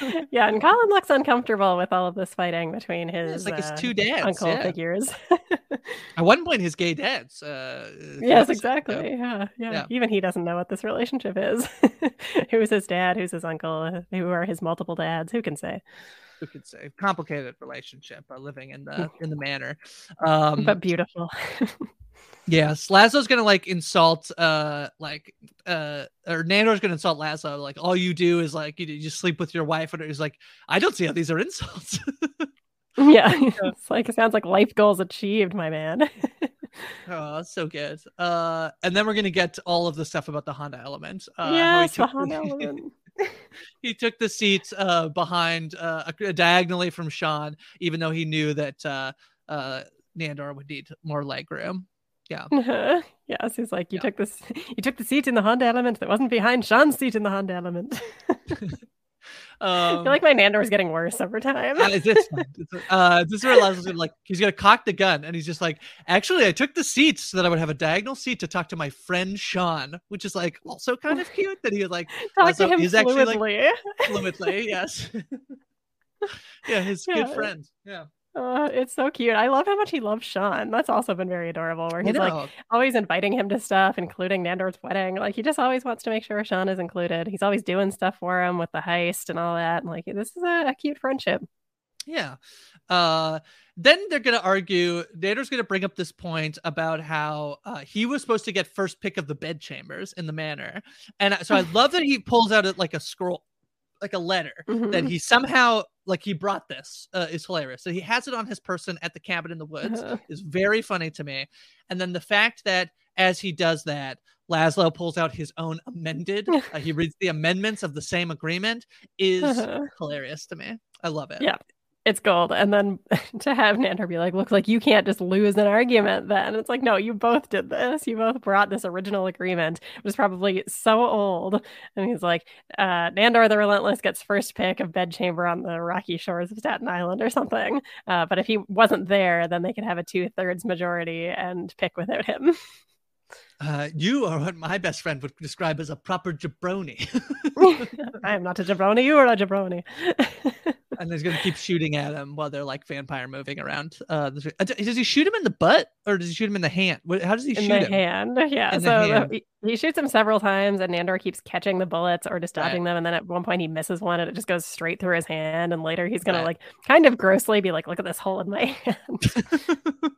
Speaker 2: yeah, and Colin looks uncomfortable with all of this fighting between his
Speaker 1: It's like his
Speaker 2: uh,
Speaker 1: two dads,
Speaker 2: uncle
Speaker 1: yeah.
Speaker 2: figures.
Speaker 1: At one point, his gay dads. Uh,
Speaker 2: yes, exactly.
Speaker 1: yeah.
Speaker 2: Yeah, yeah,
Speaker 1: Yeah.
Speaker 2: Even he doesn't know what this relationship is. who's his dad? Who's his uncle? Who are his multiple dads? Who can say?
Speaker 1: Who can say complicated relationship uh, living in the in the manor, um,
Speaker 2: but beautiful.
Speaker 1: Yes, Laszlo's gonna like insult, uh, like, uh, or Nandor's gonna insult Laszlo. Like, all you do is like you, you just sleep with your wife, and he's like, I don't see how these are insults.
Speaker 2: yeah, it's like it sounds like life goals achieved, my man.
Speaker 1: oh, so good. Uh, and then we're gonna get to all of the stuff about the Honda element. Uh,
Speaker 2: yes, the Honda element.
Speaker 1: he took the seat uh behind uh diagonally from Sean, even though he knew that uh uh Nandor would need more leg room. Yeah.
Speaker 2: Uh-huh. yes, he's like, you took this, you took the seat in the Honda Element that wasn't behind Sean's seat in the Honda Element. I
Speaker 1: Um,
Speaker 2: feel like my Nandor is getting worse over time.
Speaker 1: uh, fine. It's- uh, this is where Laszlo's like he's gonna cock the gun and he's just like, actually, I took the seat so that I would have a diagonal seat to talk to my friend Sean, which is like also kind of cute that he was like
Speaker 2: Talk to him
Speaker 1: is actually like
Speaker 2: fluidly.
Speaker 1: fluidly, yes, yeah, his
Speaker 2: Yeah.
Speaker 1: good friend, yeah.
Speaker 2: Uh, it's so cute. I love how much he loves Sean. That's also been very adorable. Where he's like always inviting him to stuff, including Nandor's wedding. Like he just always wants to make sure Sean is included. He's always doing stuff for him with the heist and all that. And like this is a, a cute friendship.
Speaker 1: Yeah. Uh, then they're going to argue. Nandor's going to bring up this point about how uh, he was supposed to get first pick of the bedchambers in the manor, and so I love that he pulls out a, like a scroll, like a letter that
Speaker 2: Mhm.
Speaker 1: he somehow like he brought this uh, is hilarious. So he has it on his person at the cabin in the woods
Speaker 2: Uh-huh.
Speaker 1: is very funny to me, and then the fact that as he does that. Laszlo pulls out his own amended. uh, he reads the amendments of the same agreement is
Speaker 2: Uh-huh.
Speaker 1: hilarious to me. I love it.
Speaker 2: Yeah. It's gold. And then to have Nandor be like, look, like you can't just lose an argument then. It's like, no, you both did this. You both brought this original agreement, which is probably so old. And he's like, uh, Nandor the Relentless gets first pick of bedchamber on the rocky shores of Staten Island or something. Uh, but if he wasn't there, then they could have a two thirds majority and pick without him.
Speaker 1: Uh, you are what my best friend would describe as a proper jabroni.
Speaker 2: I am not a jabroni. You are a jabroni.
Speaker 1: And he's going to keep shooting at him while they're like vampire moving around. Uh, uh, does he shoot him in the butt or does he shoot him in the hand? How does he
Speaker 2: in
Speaker 1: shoot
Speaker 2: the
Speaker 1: him?
Speaker 2: hand. Yeah.
Speaker 1: In the
Speaker 2: so the-
Speaker 1: hand.
Speaker 2: he, he shoots him several times, and Nandor keeps catching the bullets or just
Speaker 1: Right.
Speaker 2: dodging them. And then at one point, he misses one, and it just goes straight through his hand. And later, he's gonna
Speaker 1: Right.
Speaker 2: like kind of grossly be like, "Look at this hole in my hand."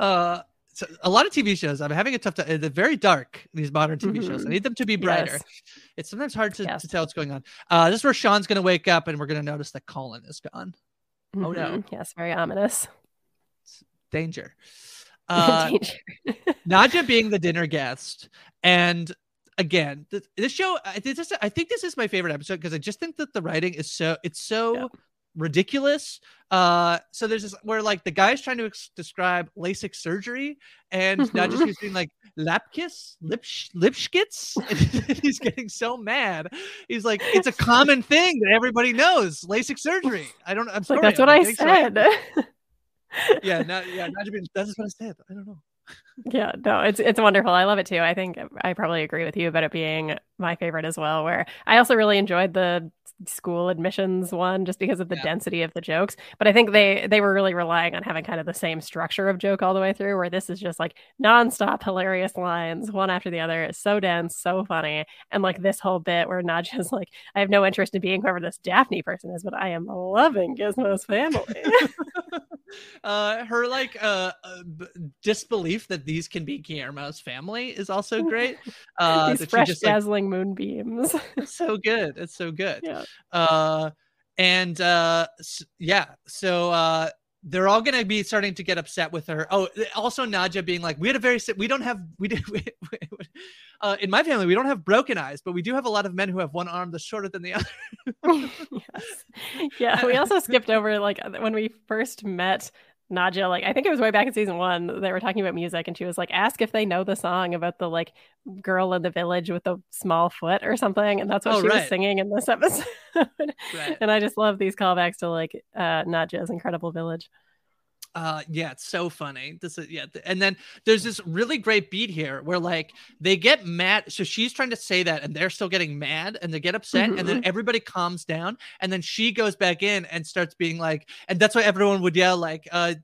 Speaker 1: Uh, so a lot of TV shows, I'm having a tough time. They're very dark, these modern TV shows. I
Speaker 2: Mhm.
Speaker 1: need them to be brighter.
Speaker 2: Yes.
Speaker 1: It's sometimes hard to,
Speaker 2: Yes.
Speaker 1: to tell what's going on. Uh, this is where Sean's going to wake up and we're going to notice that Colin is gone. Oh, no.
Speaker 2: Mhm. Yes, very ominous.
Speaker 1: Danger. Uh,
Speaker 2: Danger.
Speaker 1: Nadja being the dinner guest, and again, th- this show. I think this. I think this is my favorite episode because I just think that the writing is so. It's so ridiculous. Uh, so there's this where like the guy's trying to ex- describe LASIK surgery, and Nadja's just doing like lap kiss, lip sh- lip skits. He's getting so mad. He's like, it's a common thing that everybody knows. LASIK surgery. I don't. I'm
Speaker 2: It's like
Speaker 1: sorry.
Speaker 2: that's what
Speaker 1: I'm
Speaker 2: I
Speaker 1: getting so
Speaker 2: said.
Speaker 1: yeah, not, yeah, Nadja being, that's what I said. I don't know.
Speaker 2: Yeah, no, it's it's wonderful. I love it too. I think I probably agree with you about it being my favorite as well. Where I also really enjoyed the school admissions one just because of the density of the jokes. But I think they they were really relying on having kind of the same structure of joke all the way through. Where this is just like nonstop hilarious lines, one after the other. It's so dense, so funny, and like this whole bit where Nadja's like, "I have no interest in being whoever this Daphne person is, but I am loving Gizmo's family."
Speaker 1: uh her like uh, uh disbelief that these can be Guillermo's family is also great uh
Speaker 2: These fresh
Speaker 1: just, like,
Speaker 2: dazzling moonbeams.
Speaker 1: it's so good it's so good
Speaker 2: Yeah.
Speaker 1: uh and uh s- yeah so uh they're all gonna be starting to get upset with her. Oh, also Nadja being like, we had a very si- we don't have we did we, we- uh, in my family we don't have broken eyes, but we do have a lot of men who have one arm that's shorter than the other. yes.
Speaker 2: Yeah, we also skipped over like when we first met Nadja, like I think it was way back in season one, they were talking about music and she was like, ask if they know the song about the like girl in the village with the small foot or something. And that's what
Speaker 1: Oh,
Speaker 2: she was singing in this episode.
Speaker 1: Right.
Speaker 2: And I just love these callbacks to like uh Nadja's incredible village.
Speaker 1: Uh yeah, it's so funny. This is yeah, and then there's this really great beat here where like they get mad. So she's trying to say that, and they're still getting mad, and they get upset, and then everybody calms down, and then she goes back in and starts being like, and that's why everyone would yell like, uh,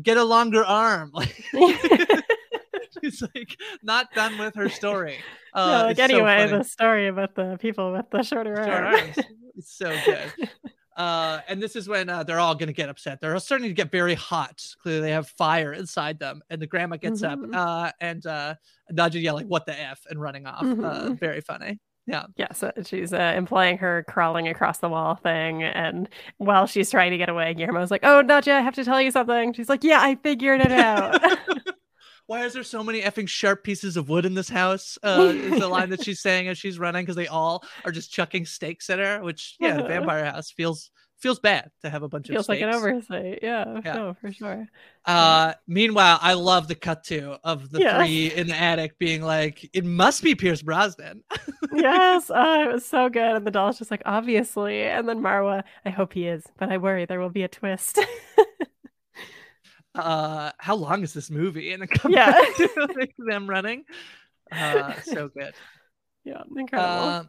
Speaker 1: "Get a longer arm!" Like she's like not done with her story. Uh,
Speaker 2: no, like
Speaker 1: it's so
Speaker 2: anyway, the story about the people with the shorter
Speaker 1: Short
Speaker 2: arms.
Speaker 1: arms. It's so good. Uh, and this is when uh, they're all going to get upset. They're starting to get very hot. Clearly, they have fire inside them. And the grandma gets
Speaker 2: Mhm.
Speaker 1: up uh, and uh, Nadja yelling, "What the f?" and running off. Uh,
Speaker 2: Mhm.
Speaker 1: very funny. Yeah.
Speaker 2: Yeah, so she's uh, implying her crawling across the wall thing, and while she's trying to get away, Guillermo's like, "Oh, Nadja, I have to tell you something." She's like, "Yeah, I figured it out."
Speaker 1: Why is there so many effing sharp pieces of wood in this house? Uh, is the line that she's saying as she's running because they all are just chucking stakes at her. Which, yeah, the vampire house feels feels bad to have a bunch
Speaker 2: Feels
Speaker 1: of
Speaker 2: like an oversight. Yeah,
Speaker 1: Yeah.
Speaker 2: no, for sure.
Speaker 1: Uh, meanwhile, I love the cut to of the
Speaker 2: Yes.
Speaker 1: three in the attic being like, "It must be Pierce Brosnan."
Speaker 2: yes, oh, it was so good. And the doll's just like, obviously. And then Marwa, I hope he is, but I worry there will be a twist.
Speaker 1: Uh, how long is this movie? And then come
Speaker 2: Yeah.
Speaker 1: back to like, them running. Uh, so good.
Speaker 2: yeah, incredible.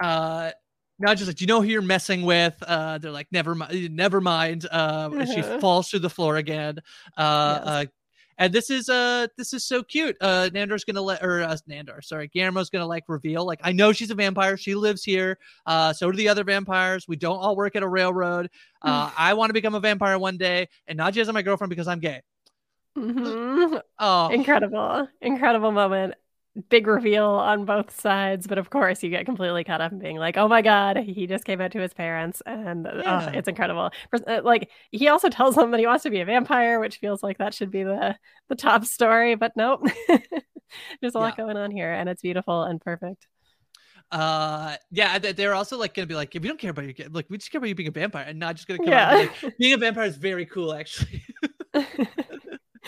Speaker 1: Uh, uh, now just like, do you know who you're messing with? Uh, they're like, never mind, never mind. Uh, and she falls through the floor again. Uh, uh, and this is uh this is so cute. Uh, Nandor's gonna let or uh, Nandor, sorry, Guillermo's gonna like reveal like I know she's a vampire. She lives here. Uh, so do the other vampires. We don't all work at a railroad. Uh, I want to become a vampire one day, and not just my girlfriend because I'm gay.
Speaker 2: Mm-hmm.
Speaker 1: Oh,
Speaker 2: Incredible, incredible moment. Big reveal on both sides, but of course you get completely caught up in being like, "Oh my god, he just came out to his parents," and oh, it's incredible. Uh, Like he also tells them that he wants to be a vampire, which feels like that should be the the top story, but nope. There's a lot going on here, and it's beautiful and perfect.
Speaker 1: uh yeah they- they're also like gonna be like if you don't care about your kid like we just care about you being a vampire and not just gonna come out and be like, being a vampire is very cool actually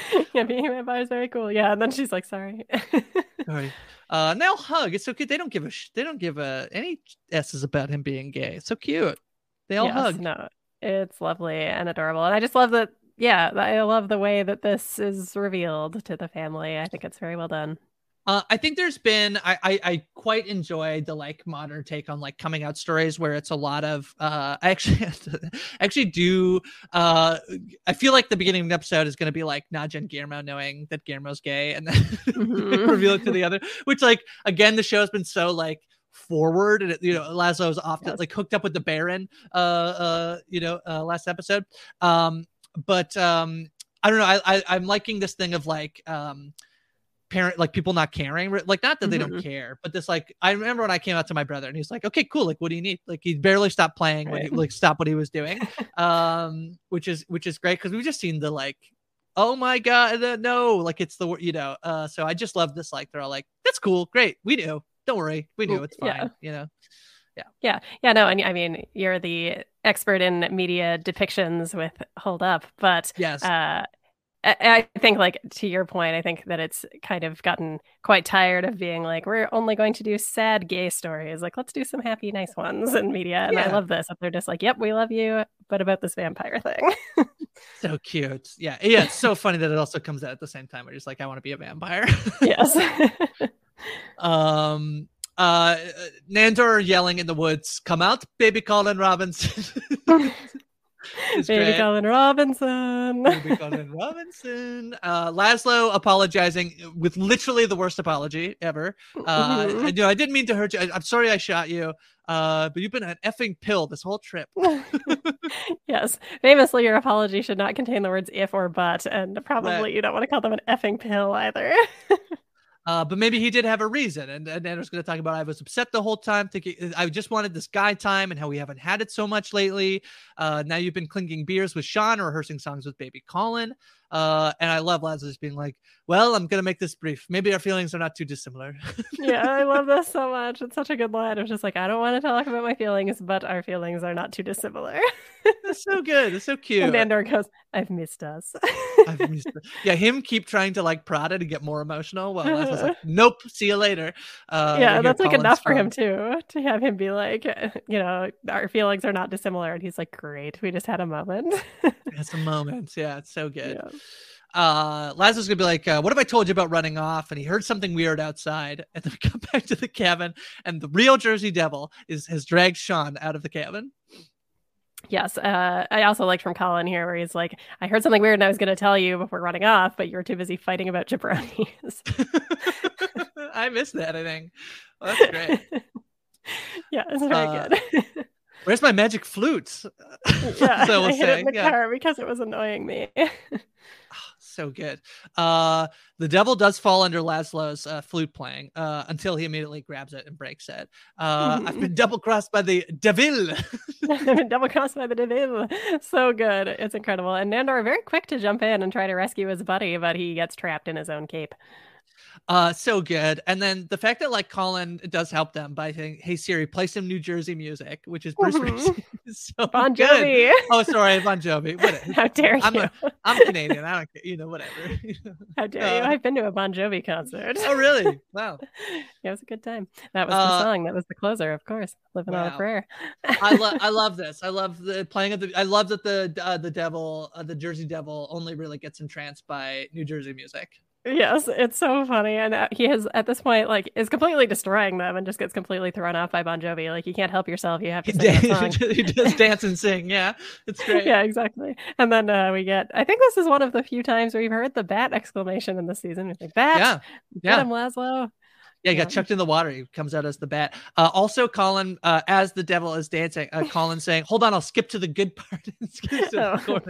Speaker 2: yeah, being a vampire is very cool. Yeah, and then she's like, "Sorry."
Speaker 1: sorry uh now hug it's so cute they don't give a sh- they don't give a any s's about him being gay it's so cute they all
Speaker 2: Yes,
Speaker 1: hug
Speaker 2: No, it's lovely and adorable, and I just love that. Yeah, I love the way that this is revealed to the family. I think it's very well done.
Speaker 1: Uh, I think there's been I, I I quite enjoy the like modern take on like coming out stories where it's a lot of uh I actually I actually do uh I feel like the beginning of the episode is gonna be like Nadja and Guillermo knowing that Guillermo's gay and then
Speaker 2: Mhm.
Speaker 1: reveal it to the other which like again the show's been so like forward and it, you know Laszlo's often like hooked up with the Baron uh uh you know uh last episode um but um I don't know I, I I'm liking this thing of like um parent like people not caring like not that they don't
Speaker 2: Mhm.
Speaker 1: care but this like i remember when i came out to my brother and he's like okay cool like what do you need like he barely stopped playing when he like stopped what he was doing um which is which is great because we've just seen the like oh my god uh, no like it's the you know uh so i just love this like they're all like that's cool great we do don't worry we do it's fine
Speaker 2: yeah.
Speaker 1: you know
Speaker 2: Yeah. Yeah, yeah, no, and I mean, you're the expert in media depictions with Hold Up, but
Speaker 1: Yes.
Speaker 2: uh, I, I think, like to your point, I think that it's kind of gotten quite tired of being like, we're only going to do sad gay stories. Like, let's do some happy, nice ones in media. And I love this. That they're just like, yep, we love you, but about this vampire thing.
Speaker 1: so cute yeah yeah it's so funny that it also comes out at the same time where you're just like i want to be a vampire
Speaker 2: yes.
Speaker 1: um uh nandor yelling in the woods come out baby colin robinson It's
Speaker 2: Baby
Speaker 1: great.
Speaker 2: Colin Robinson.
Speaker 1: Baby Colin Robinson. Uh, Laszlo apologizing with literally the worst apology ever. Uh,
Speaker 2: Mhm.
Speaker 1: I, you know, I didn't mean to hurt you. I, am sorry I shot you. Uh, but you've been an effing pill this whole trip.
Speaker 2: yes. Famously, your apology should not contain the words if or but, and probably
Speaker 1: Right.
Speaker 2: you don't want to call them an effing pill either.
Speaker 1: Uh, but maybe he did have a reason, and, and Nandor's going to talk about. I was upset the whole time, thinking I just wanted this guy time, and how we haven't had it so much lately. Uh, now you've been clinking beers with Sean or rehearsing songs with Baby Colin. Uh, and I love Laszlo being like, "Well, I'm gonna make this brief. Maybe our feelings are not too dissimilar."
Speaker 2: yeah, I love this so much. It's such a good line. I'm just like, I don't want to talk about my feelings, but our feelings are not too dissimilar.
Speaker 1: That's so good. It's so cute.
Speaker 2: And Nandor goes, "I've missed us."
Speaker 1: I've missed it. Yeah, him keep trying to like prod it and get more emotional. Well, Laszlo's like, "Nope, see you later." Uh,
Speaker 2: yeah, that's like enough for him too to have him be like, you know, our feelings are not dissimilar, and he's like, "Great, we just had a moment."
Speaker 1: it's a moment. Yeah, it's so good. Yeah uh Laszlo's gonna be like, uh, "What have I told you about running off?" And he heard something weird outside, and then we come back to the cabin, and the real Jersey Devil is has dragged Sean out of the cabin.
Speaker 2: Yes, uh, I also liked from Colin here where he's like, "I heard something weird, and I was going to tell you before running off, but you were too busy fighting about jabronis."
Speaker 1: I missed that. I think well, that's great.
Speaker 2: yeah, it's very uh, good.
Speaker 1: Where's my magic flute?
Speaker 2: yeah, so we'll I hit it in the yeah. car because it was annoying me
Speaker 1: so good. Uh, the devil does fall under Laszlo's uh, flute playing uh, until he immediately grabs it and breaks it. Uh, I've been double crossed by the devil.
Speaker 2: I've been double crossed by the devil. So good. It's incredible. And Nandor very quick to jump in and try to rescue his buddy, but he gets trapped in his own cape.
Speaker 1: Uh, so good. And then the fact that like Colin does help them by saying, "Hey Siri, play some New Jersey music," which is Bruce mm-hmm. so
Speaker 2: Bon
Speaker 1: Jovi. Good. Oh, sorry, Bon Jovi.
Speaker 2: How dare
Speaker 1: I'm
Speaker 2: you?
Speaker 1: A, I'm Canadian. I don't care. You know, whatever.
Speaker 2: How dare uh, you? I've been to a Bon Jovi concert.
Speaker 1: Oh, really? Wow.
Speaker 2: yeah, it was a good time. That was uh, the song. That was the closer, of course. Living wow. on a prayer.
Speaker 1: I love. I love this. I love the playing of the. I love that the uh, the devil, uh, the Jersey Devil, only really gets entranced by New Jersey music.
Speaker 2: Yes, it's so funny, and uh, he has at this point like is completely destroying them and just gets completely thrown off by Bon Jovi. Like you can't help yourself; you have to sing
Speaker 1: he does dance and sing. Yeah, it's great.
Speaker 2: yeah, exactly. And then uh, we get. I think this is one of the few times we've heard the bat exclamation in the season. We think bat. Yeah, yeah. Him, Laszlo.
Speaker 1: Yeah, he got chucked in the water. He comes out as the bat. Uh, also, Colin, uh, as the devil is dancing, uh, Colin saying, "Hold on, I'll skip to the good part."
Speaker 2: oh.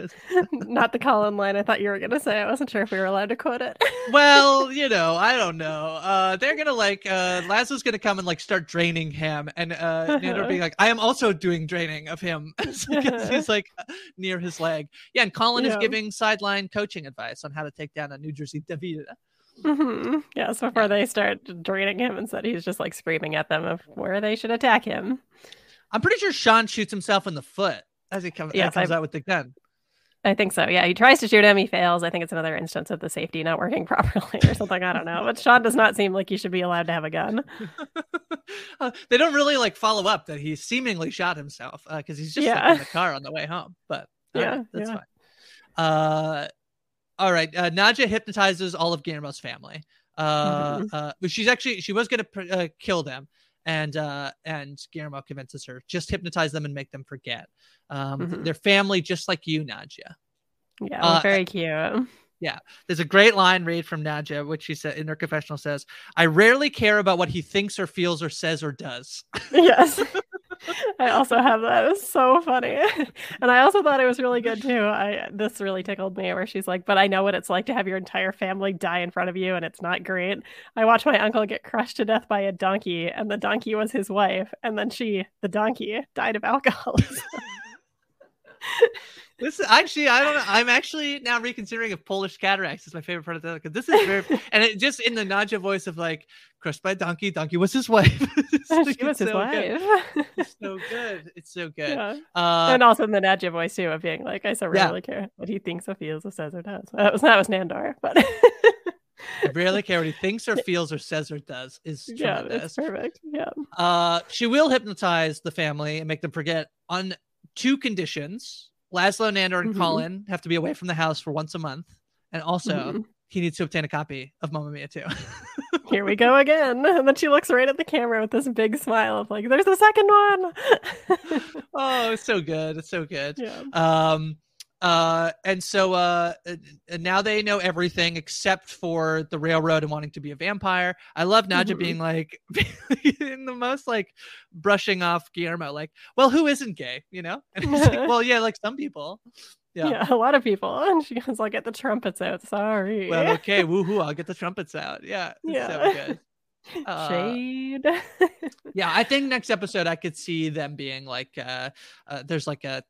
Speaker 2: Not the Colin line. I thought you were gonna say. I wasn't sure if we were allowed to quote it.
Speaker 1: well, you know, I don't know. Uh, they're gonna like uh, Laszlo's gonna come and like start draining him, and uh, Nandor being like, "I am also doing draining of him." he's like near his leg. Yeah, and Colin yeah. is giving sideline coaching advice on how to take down a New Jersey Devil.
Speaker 2: Mm-hmm. Yes, before yeah. they start draining him, and said he's just like screaming at them of where they should attack him.
Speaker 1: I'm pretty sure Sean shoots himself in the foot as he comes, yes, comes out with the gun.
Speaker 2: I think so. Yeah, he tries to shoot him, he fails. I think it's another instance of the safety not working properly or something. I don't know. But Sean does not seem like he should be allowed to have a gun.
Speaker 1: uh, they don't really like follow up that he seemingly shot himself because uh, he's just yeah. in the car on the way home. But yeah, right, that's yeah. fine. Uh, all right. Uh, Nadja hypnotizes all of Guillermo's family. Uh, mm-hmm. uh, but she's actually she was going to uh, kill them, and uh, and Guillermo convinces her just hypnotize them and make them forget. Um, mm-hmm. Their family, just like you, Nadja.
Speaker 2: Yeah, uh, very cute.
Speaker 1: Yeah, there's a great line read from Nadja, which she said in her confessional says, "I rarely care about what he thinks or feels or says or does."
Speaker 2: Yes. I also have that. It's so funny. and I also thought it was really good too. I this really tickled me where she's like, "But I know what it's like to have your entire family die in front of you and it's not great. I watched my uncle get crushed to death by a donkey and the donkey was his wife and then she, the donkey, died of alcoholism."
Speaker 1: This is actually, I don't know. I'm actually now reconsidering if Polish cataracts is my favorite part of the because this is very, and it just in the Nadja voice of like crushed by a donkey. Donkey was his wife.
Speaker 2: she was his so wife.
Speaker 1: It's so good. It's so good. Yeah.
Speaker 2: Uh, and also in the Nadja voice too of being like, I so rarely yeah. care what he thinks or feels or says or does. That was that was Nandor, but.
Speaker 1: I rarely care what he thinks or feels or says or does. Is
Speaker 2: yeah, that's perfect. Yeah.
Speaker 1: Uh, she will hypnotize the family and make them forget on two conditions. Laszlo, Nandor, and mm-hmm. Colin have to be away from the house for once a month, and also mm-hmm. He needs to obtain a copy of Mamma Mia too.
Speaker 2: Here we go again, and then she looks right at the camera with this big smile of like, "There's the second one."
Speaker 1: oh, it's so good! It's so good. Yeah. Um, uh, and so uh, now they know everything except for the railroad and wanting to be a vampire. I love Nadja mm-hmm. being like in the most like brushing off Guillermo, like, well, who isn't gay, you know? And he's like, well, yeah, like some people. Yeah.
Speaker 2: Yeah. a lot of people. And she goes, I'll get the trumpets out. Sorry.
Speaker 1: Well, okay, woohoo! I'll get the trumpets out. Yeah,
Speaker 2: Yeah.
Speaker 1: so good. Uh,
Speaker 2: Shade.
Speaker 1: yeah, I think next episode I could see them being like, uh, uh there's like a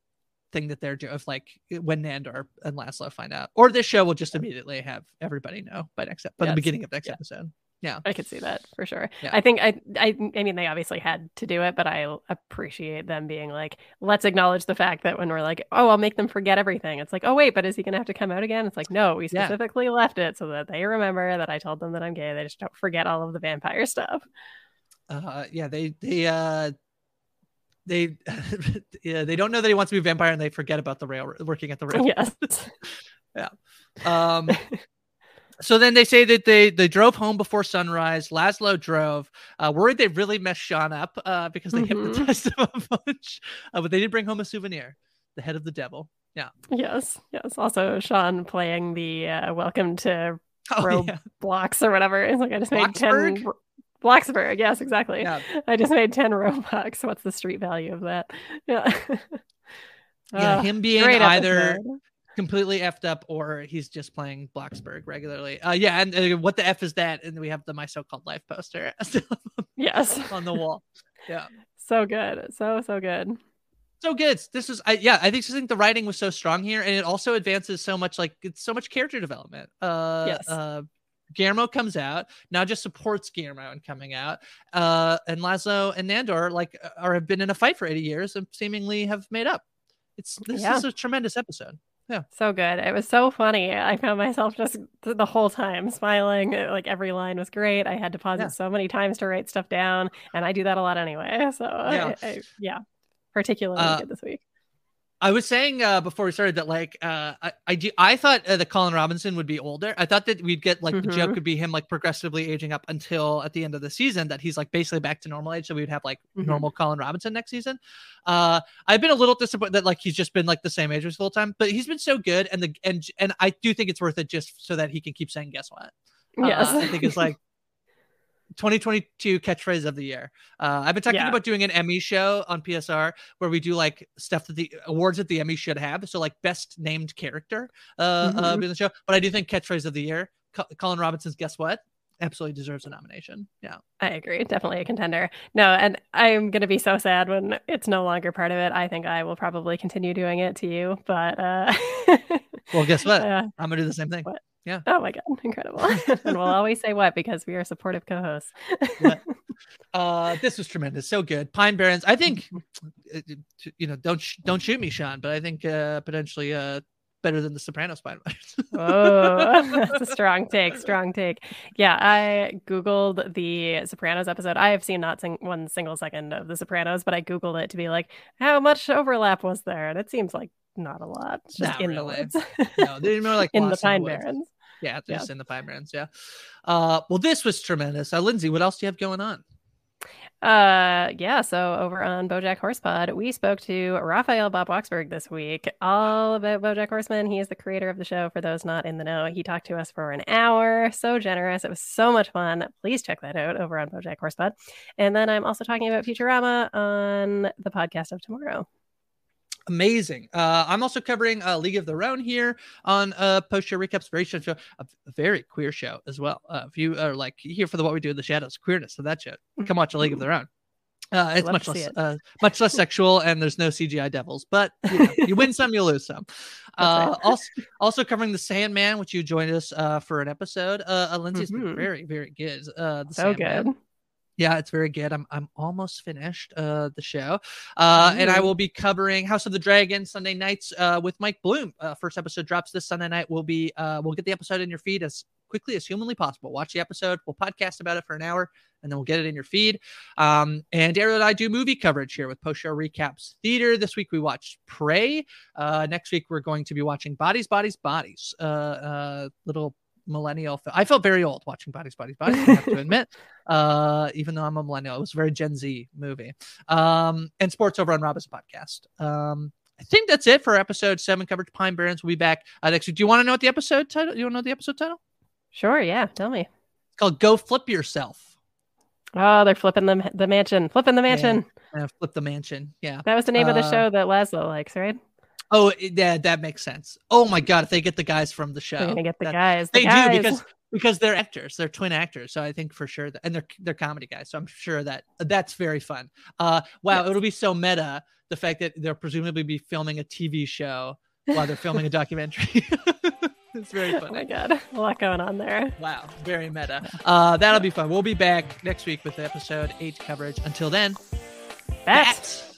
Speaker 1: thing that they're doing of like when Nandor and Laszlo find out, or this show will just immediately have everybody know by next, by the beginning of next episode. Yeah,
Speaker 2: I could see that for sure.
Speaker 1: Yeah.
Speaker 2: I think I, I, I mean, they obviously had to do it, but I appreciate them being like, let's acknowledge the fact that when we're like, oh, I'll make them forget everything. It's like, oh wait, but is he gonna have to come out again? It's like, no, we
Speaker 1: Yeah.
Speaker 2: specifically left it so that they remember that I told them that I'm gay. They just don't forget all of the vampire stuff.
Speaker 1: uh, yeah, they they uh they yeah they don't know that he wants to be a vampire and they forget about the rail working at the rail.
Speaker 2: Yes.
Speaker 1: yeah. Um. So then they say that they they drove home before sunrise. Laszlo drove, uh, worried they really messed Sean up uh, because they
Speaker 2: Mhm.
Speaker 1: hypnotized him a bunch. Uh, but they did bring home a souvenir, the head of the devil. Yeah.
Speaker 2: Yes, yes. Also, Sean playing the uh, welcome to
Speaker 1: Oh,
Speaker 2: row
Speaker 1: yeah.
Speaker 2: or whatever. It's like I just made ten. Bloxburg, yes, exactly.
Speaker 1: Yeah.
Speaker 2: I just made ten Robux. What's the street value of that? Yeah.
Speaker 1: Yeah, him being either
Speaker 2: episode.
Speaker 1: Completely effed up or he's just playing Bloxburg regularly. Uh, yeah, and uh, what the f is that? And we have the my so-called life poster
Speaker 2: Yes.
Speaker 1: on the wall. Yeah.
Speaker 2: So good. So so good.
Speaker 1: so good. This is, I, yeah, I think I think the writing was so strong here, and it also advances so much. Like it's so much character development. Uh,
Speaker 2: Yes.
Speaker 1: Uh, Guillermo comes out now, just supports Guillermo in coming out. Uh, and Laszlo and Nandor like are have been in a fight for eighty years and seemingly have made up. It's this
Speaker 2: Yeah.
Speaker 1: is a tremendous episode. Yeah.
Speaker 2: So good. It was so funny. I found myself just the whole time smiling. Uh, Like every line was great. I had to pause
Speaker 1: Yeah.
Speaker 2: it so many times to write stuff down, and I do that a lot anyway. So
Speaker 1: Yeah.
Speaker 2: I, I, yeah, particularly
Speaker 1: Uh,
Speaker 2: good this week.
Speaker 1: I was saying uh, before we started that like uh, I I, do, I thought uh, that Colin Robinson would be older. I thought that we'd get like the joke
Speaker 2: Mhm.
Speaker 1: would be him like progressively aging up until at the end of the season that he's like basically back to normal age. So we would have like
Speaker 2: Mhm.
Speaker 1: normal Colin Robinson next season. Uh, I've been a little disappointed that like he's just been like the same age as the whole time, but he's been so good and the and and I do think it's worth it just so that he can keep saying guess what. Uh,
Speaker 2: Yes.
Speaker 1: I think it's like 2022 catchphrase of the year. Uh, I've been talking
Speaker 2: Yeah.
Speaker 1: about doing an Emmy show on PSR where we do like stuff that the awards that the Emmy should have. So like best named character uh, uh
Speaker 2: Mhm.
Speaker 1: in the show. But I do think catchphrase of the year, Co- Colin Robinson's guess what? Absolutely deserves a nomination. Yeah.
Speaker 2: I agree. Definitely a contender. No, and I'm going to be so sad when it's no longer part of it. I think I will probably continue doing it to you, but uh
Speaker 1: Well, guess what?
Speaker 2: Uh,
Speaker 1: I'm gonna do the same thing.
Speaker 2: what?
Speaker 1: Yeah.
Speaker 2: Oh my god, incredible. and we'll always say what because we are supportive co-hosts.
Speaker 1: Uh, this was tremendous, so good. Pine Barrens. I think, uh, you know, don't sh- don't shoot me, Sean, but I think uh, potentially uh, better than the Sopranos Pine Barrens.
Speaker 2: Oh, that's a strong take. Strong take. Yeah, I googled the Sopranos episode. I have seen not sing- one single second of the Sopranos, but I googled it to be like, how much overlap was there? And it seems like not a lot. Just
Speaker 1: Not
Speaker 2: in
Speaker 1: really.
Speaker 2: the woods.
Speaker 1: no, they're more like
Speaker 2: in the Pine. Barrens.
Speaker 1: Yeah, they're
Speaker 2: Yeah.
Speaker 1: just in the Pine Barrens. Yeah. Uh, well, this was tremendous. Uh, Lindsay, what else do you have going on?
Speaker 2: Uh, yeah. So over on BoJack Horsepod, we spoke to Raphael Bob Waksberg this week, all about BoJack Horseman. He is the creator of the show. For those not in the know, he talked to us for an hour. So generous. It was so much fun. Please check that out over on BoJack Horsepod. And then I'm also talking about Futurama on the podcast of tomorrow.
Speaker 1: Amazing. Uh, I'm also covering uh, League of Their Own here on uh, post show recaps. Very show, a very queer show as well. Uh, if you are like here for the what we do in the shadows, queerness of that show, come watch a League of Their Own. Uh, it's much less,
Speaker 2: it.
Speaker 1: uh, much less sexual, and there's no CGI devils. But you, know, you win some, you lose some. Uh,
Speaker 2: right.
Speaker 1: also, also covering the Sandman, which you joined us uh, for an episode. Uh, Lindsay's been
Speaker 2: Mhm.
Speaker 1: very, very good. Uh, the
Speaker 2: So
Speaker 1: Sandman.
Speaker 2: good.
Speaker 1: Yeah, it's very good. I'm I'm almost finished uh the show. Uh and I will be covering House of the Dragon Sunday nights uh with Mike Bloom. Uh first episode drops this Sunday night. We'll be uh we'll get the episode in your feed as quickly as humanly possible. Watch the episode, we'll podcast about it for an hour and then we'll get it in your feed. Um and Daryl and I do movie coverage here with post show recaps. Theater this week we watched Prey. Uh next week we're going to be watching Bodies Bodies Bodies. Uh uh little millennial film. I felt very old watching Bodies, Bodies, Bodies. I have to admit, uh, even though I'm a millennial, it was a very Gen Z movie. Um, and sports over on Robinson podcast. Um, I think that's it for episode seven coverage. Pine Barrens will be back uh, next week. Do you want to know what the episode title? You want to know the episode title?
Speaker 2: Sure. Yeah. Tell me.
Speaker 1: It's called "Go Flip Yourself."
Speaker 2: Oh, they're flipping the the mansion. Flipping the mansion.
Speaker 1: Uh, flip the mansion. Yeah.
Speaker 2: That was the name of the
Speaker 1: Uh,
Speaker 2: show that Laszlo likes, right?
Speaker 1: Oh, yeah, that makes sense. Oh my god, if they get the guys from the show,
Speaker 2: They're gonna get the
Speaker 1: that-
Speaker 2: guys. the
Speaker 1: They
Speaker 2: guys.
Speaker 1: do because because they're actors, they're twin actors. So I think for sure that, and they're they're comedy guys. So I'm sure that that's very fun. Uh, wow, it'll be so meta. The fact that they'll presumably be filming a TV show while they're filming a documentary. it's very fun.
Speaker 2: Oh
Speaker 1: funny.
Speaker 2: my god, a lot going on there.
Speaker 1: Wow, very meta. Uh, that'll be fun. We'll be back next week with episode eight coverage. Until then,
Speaker 2: Bats.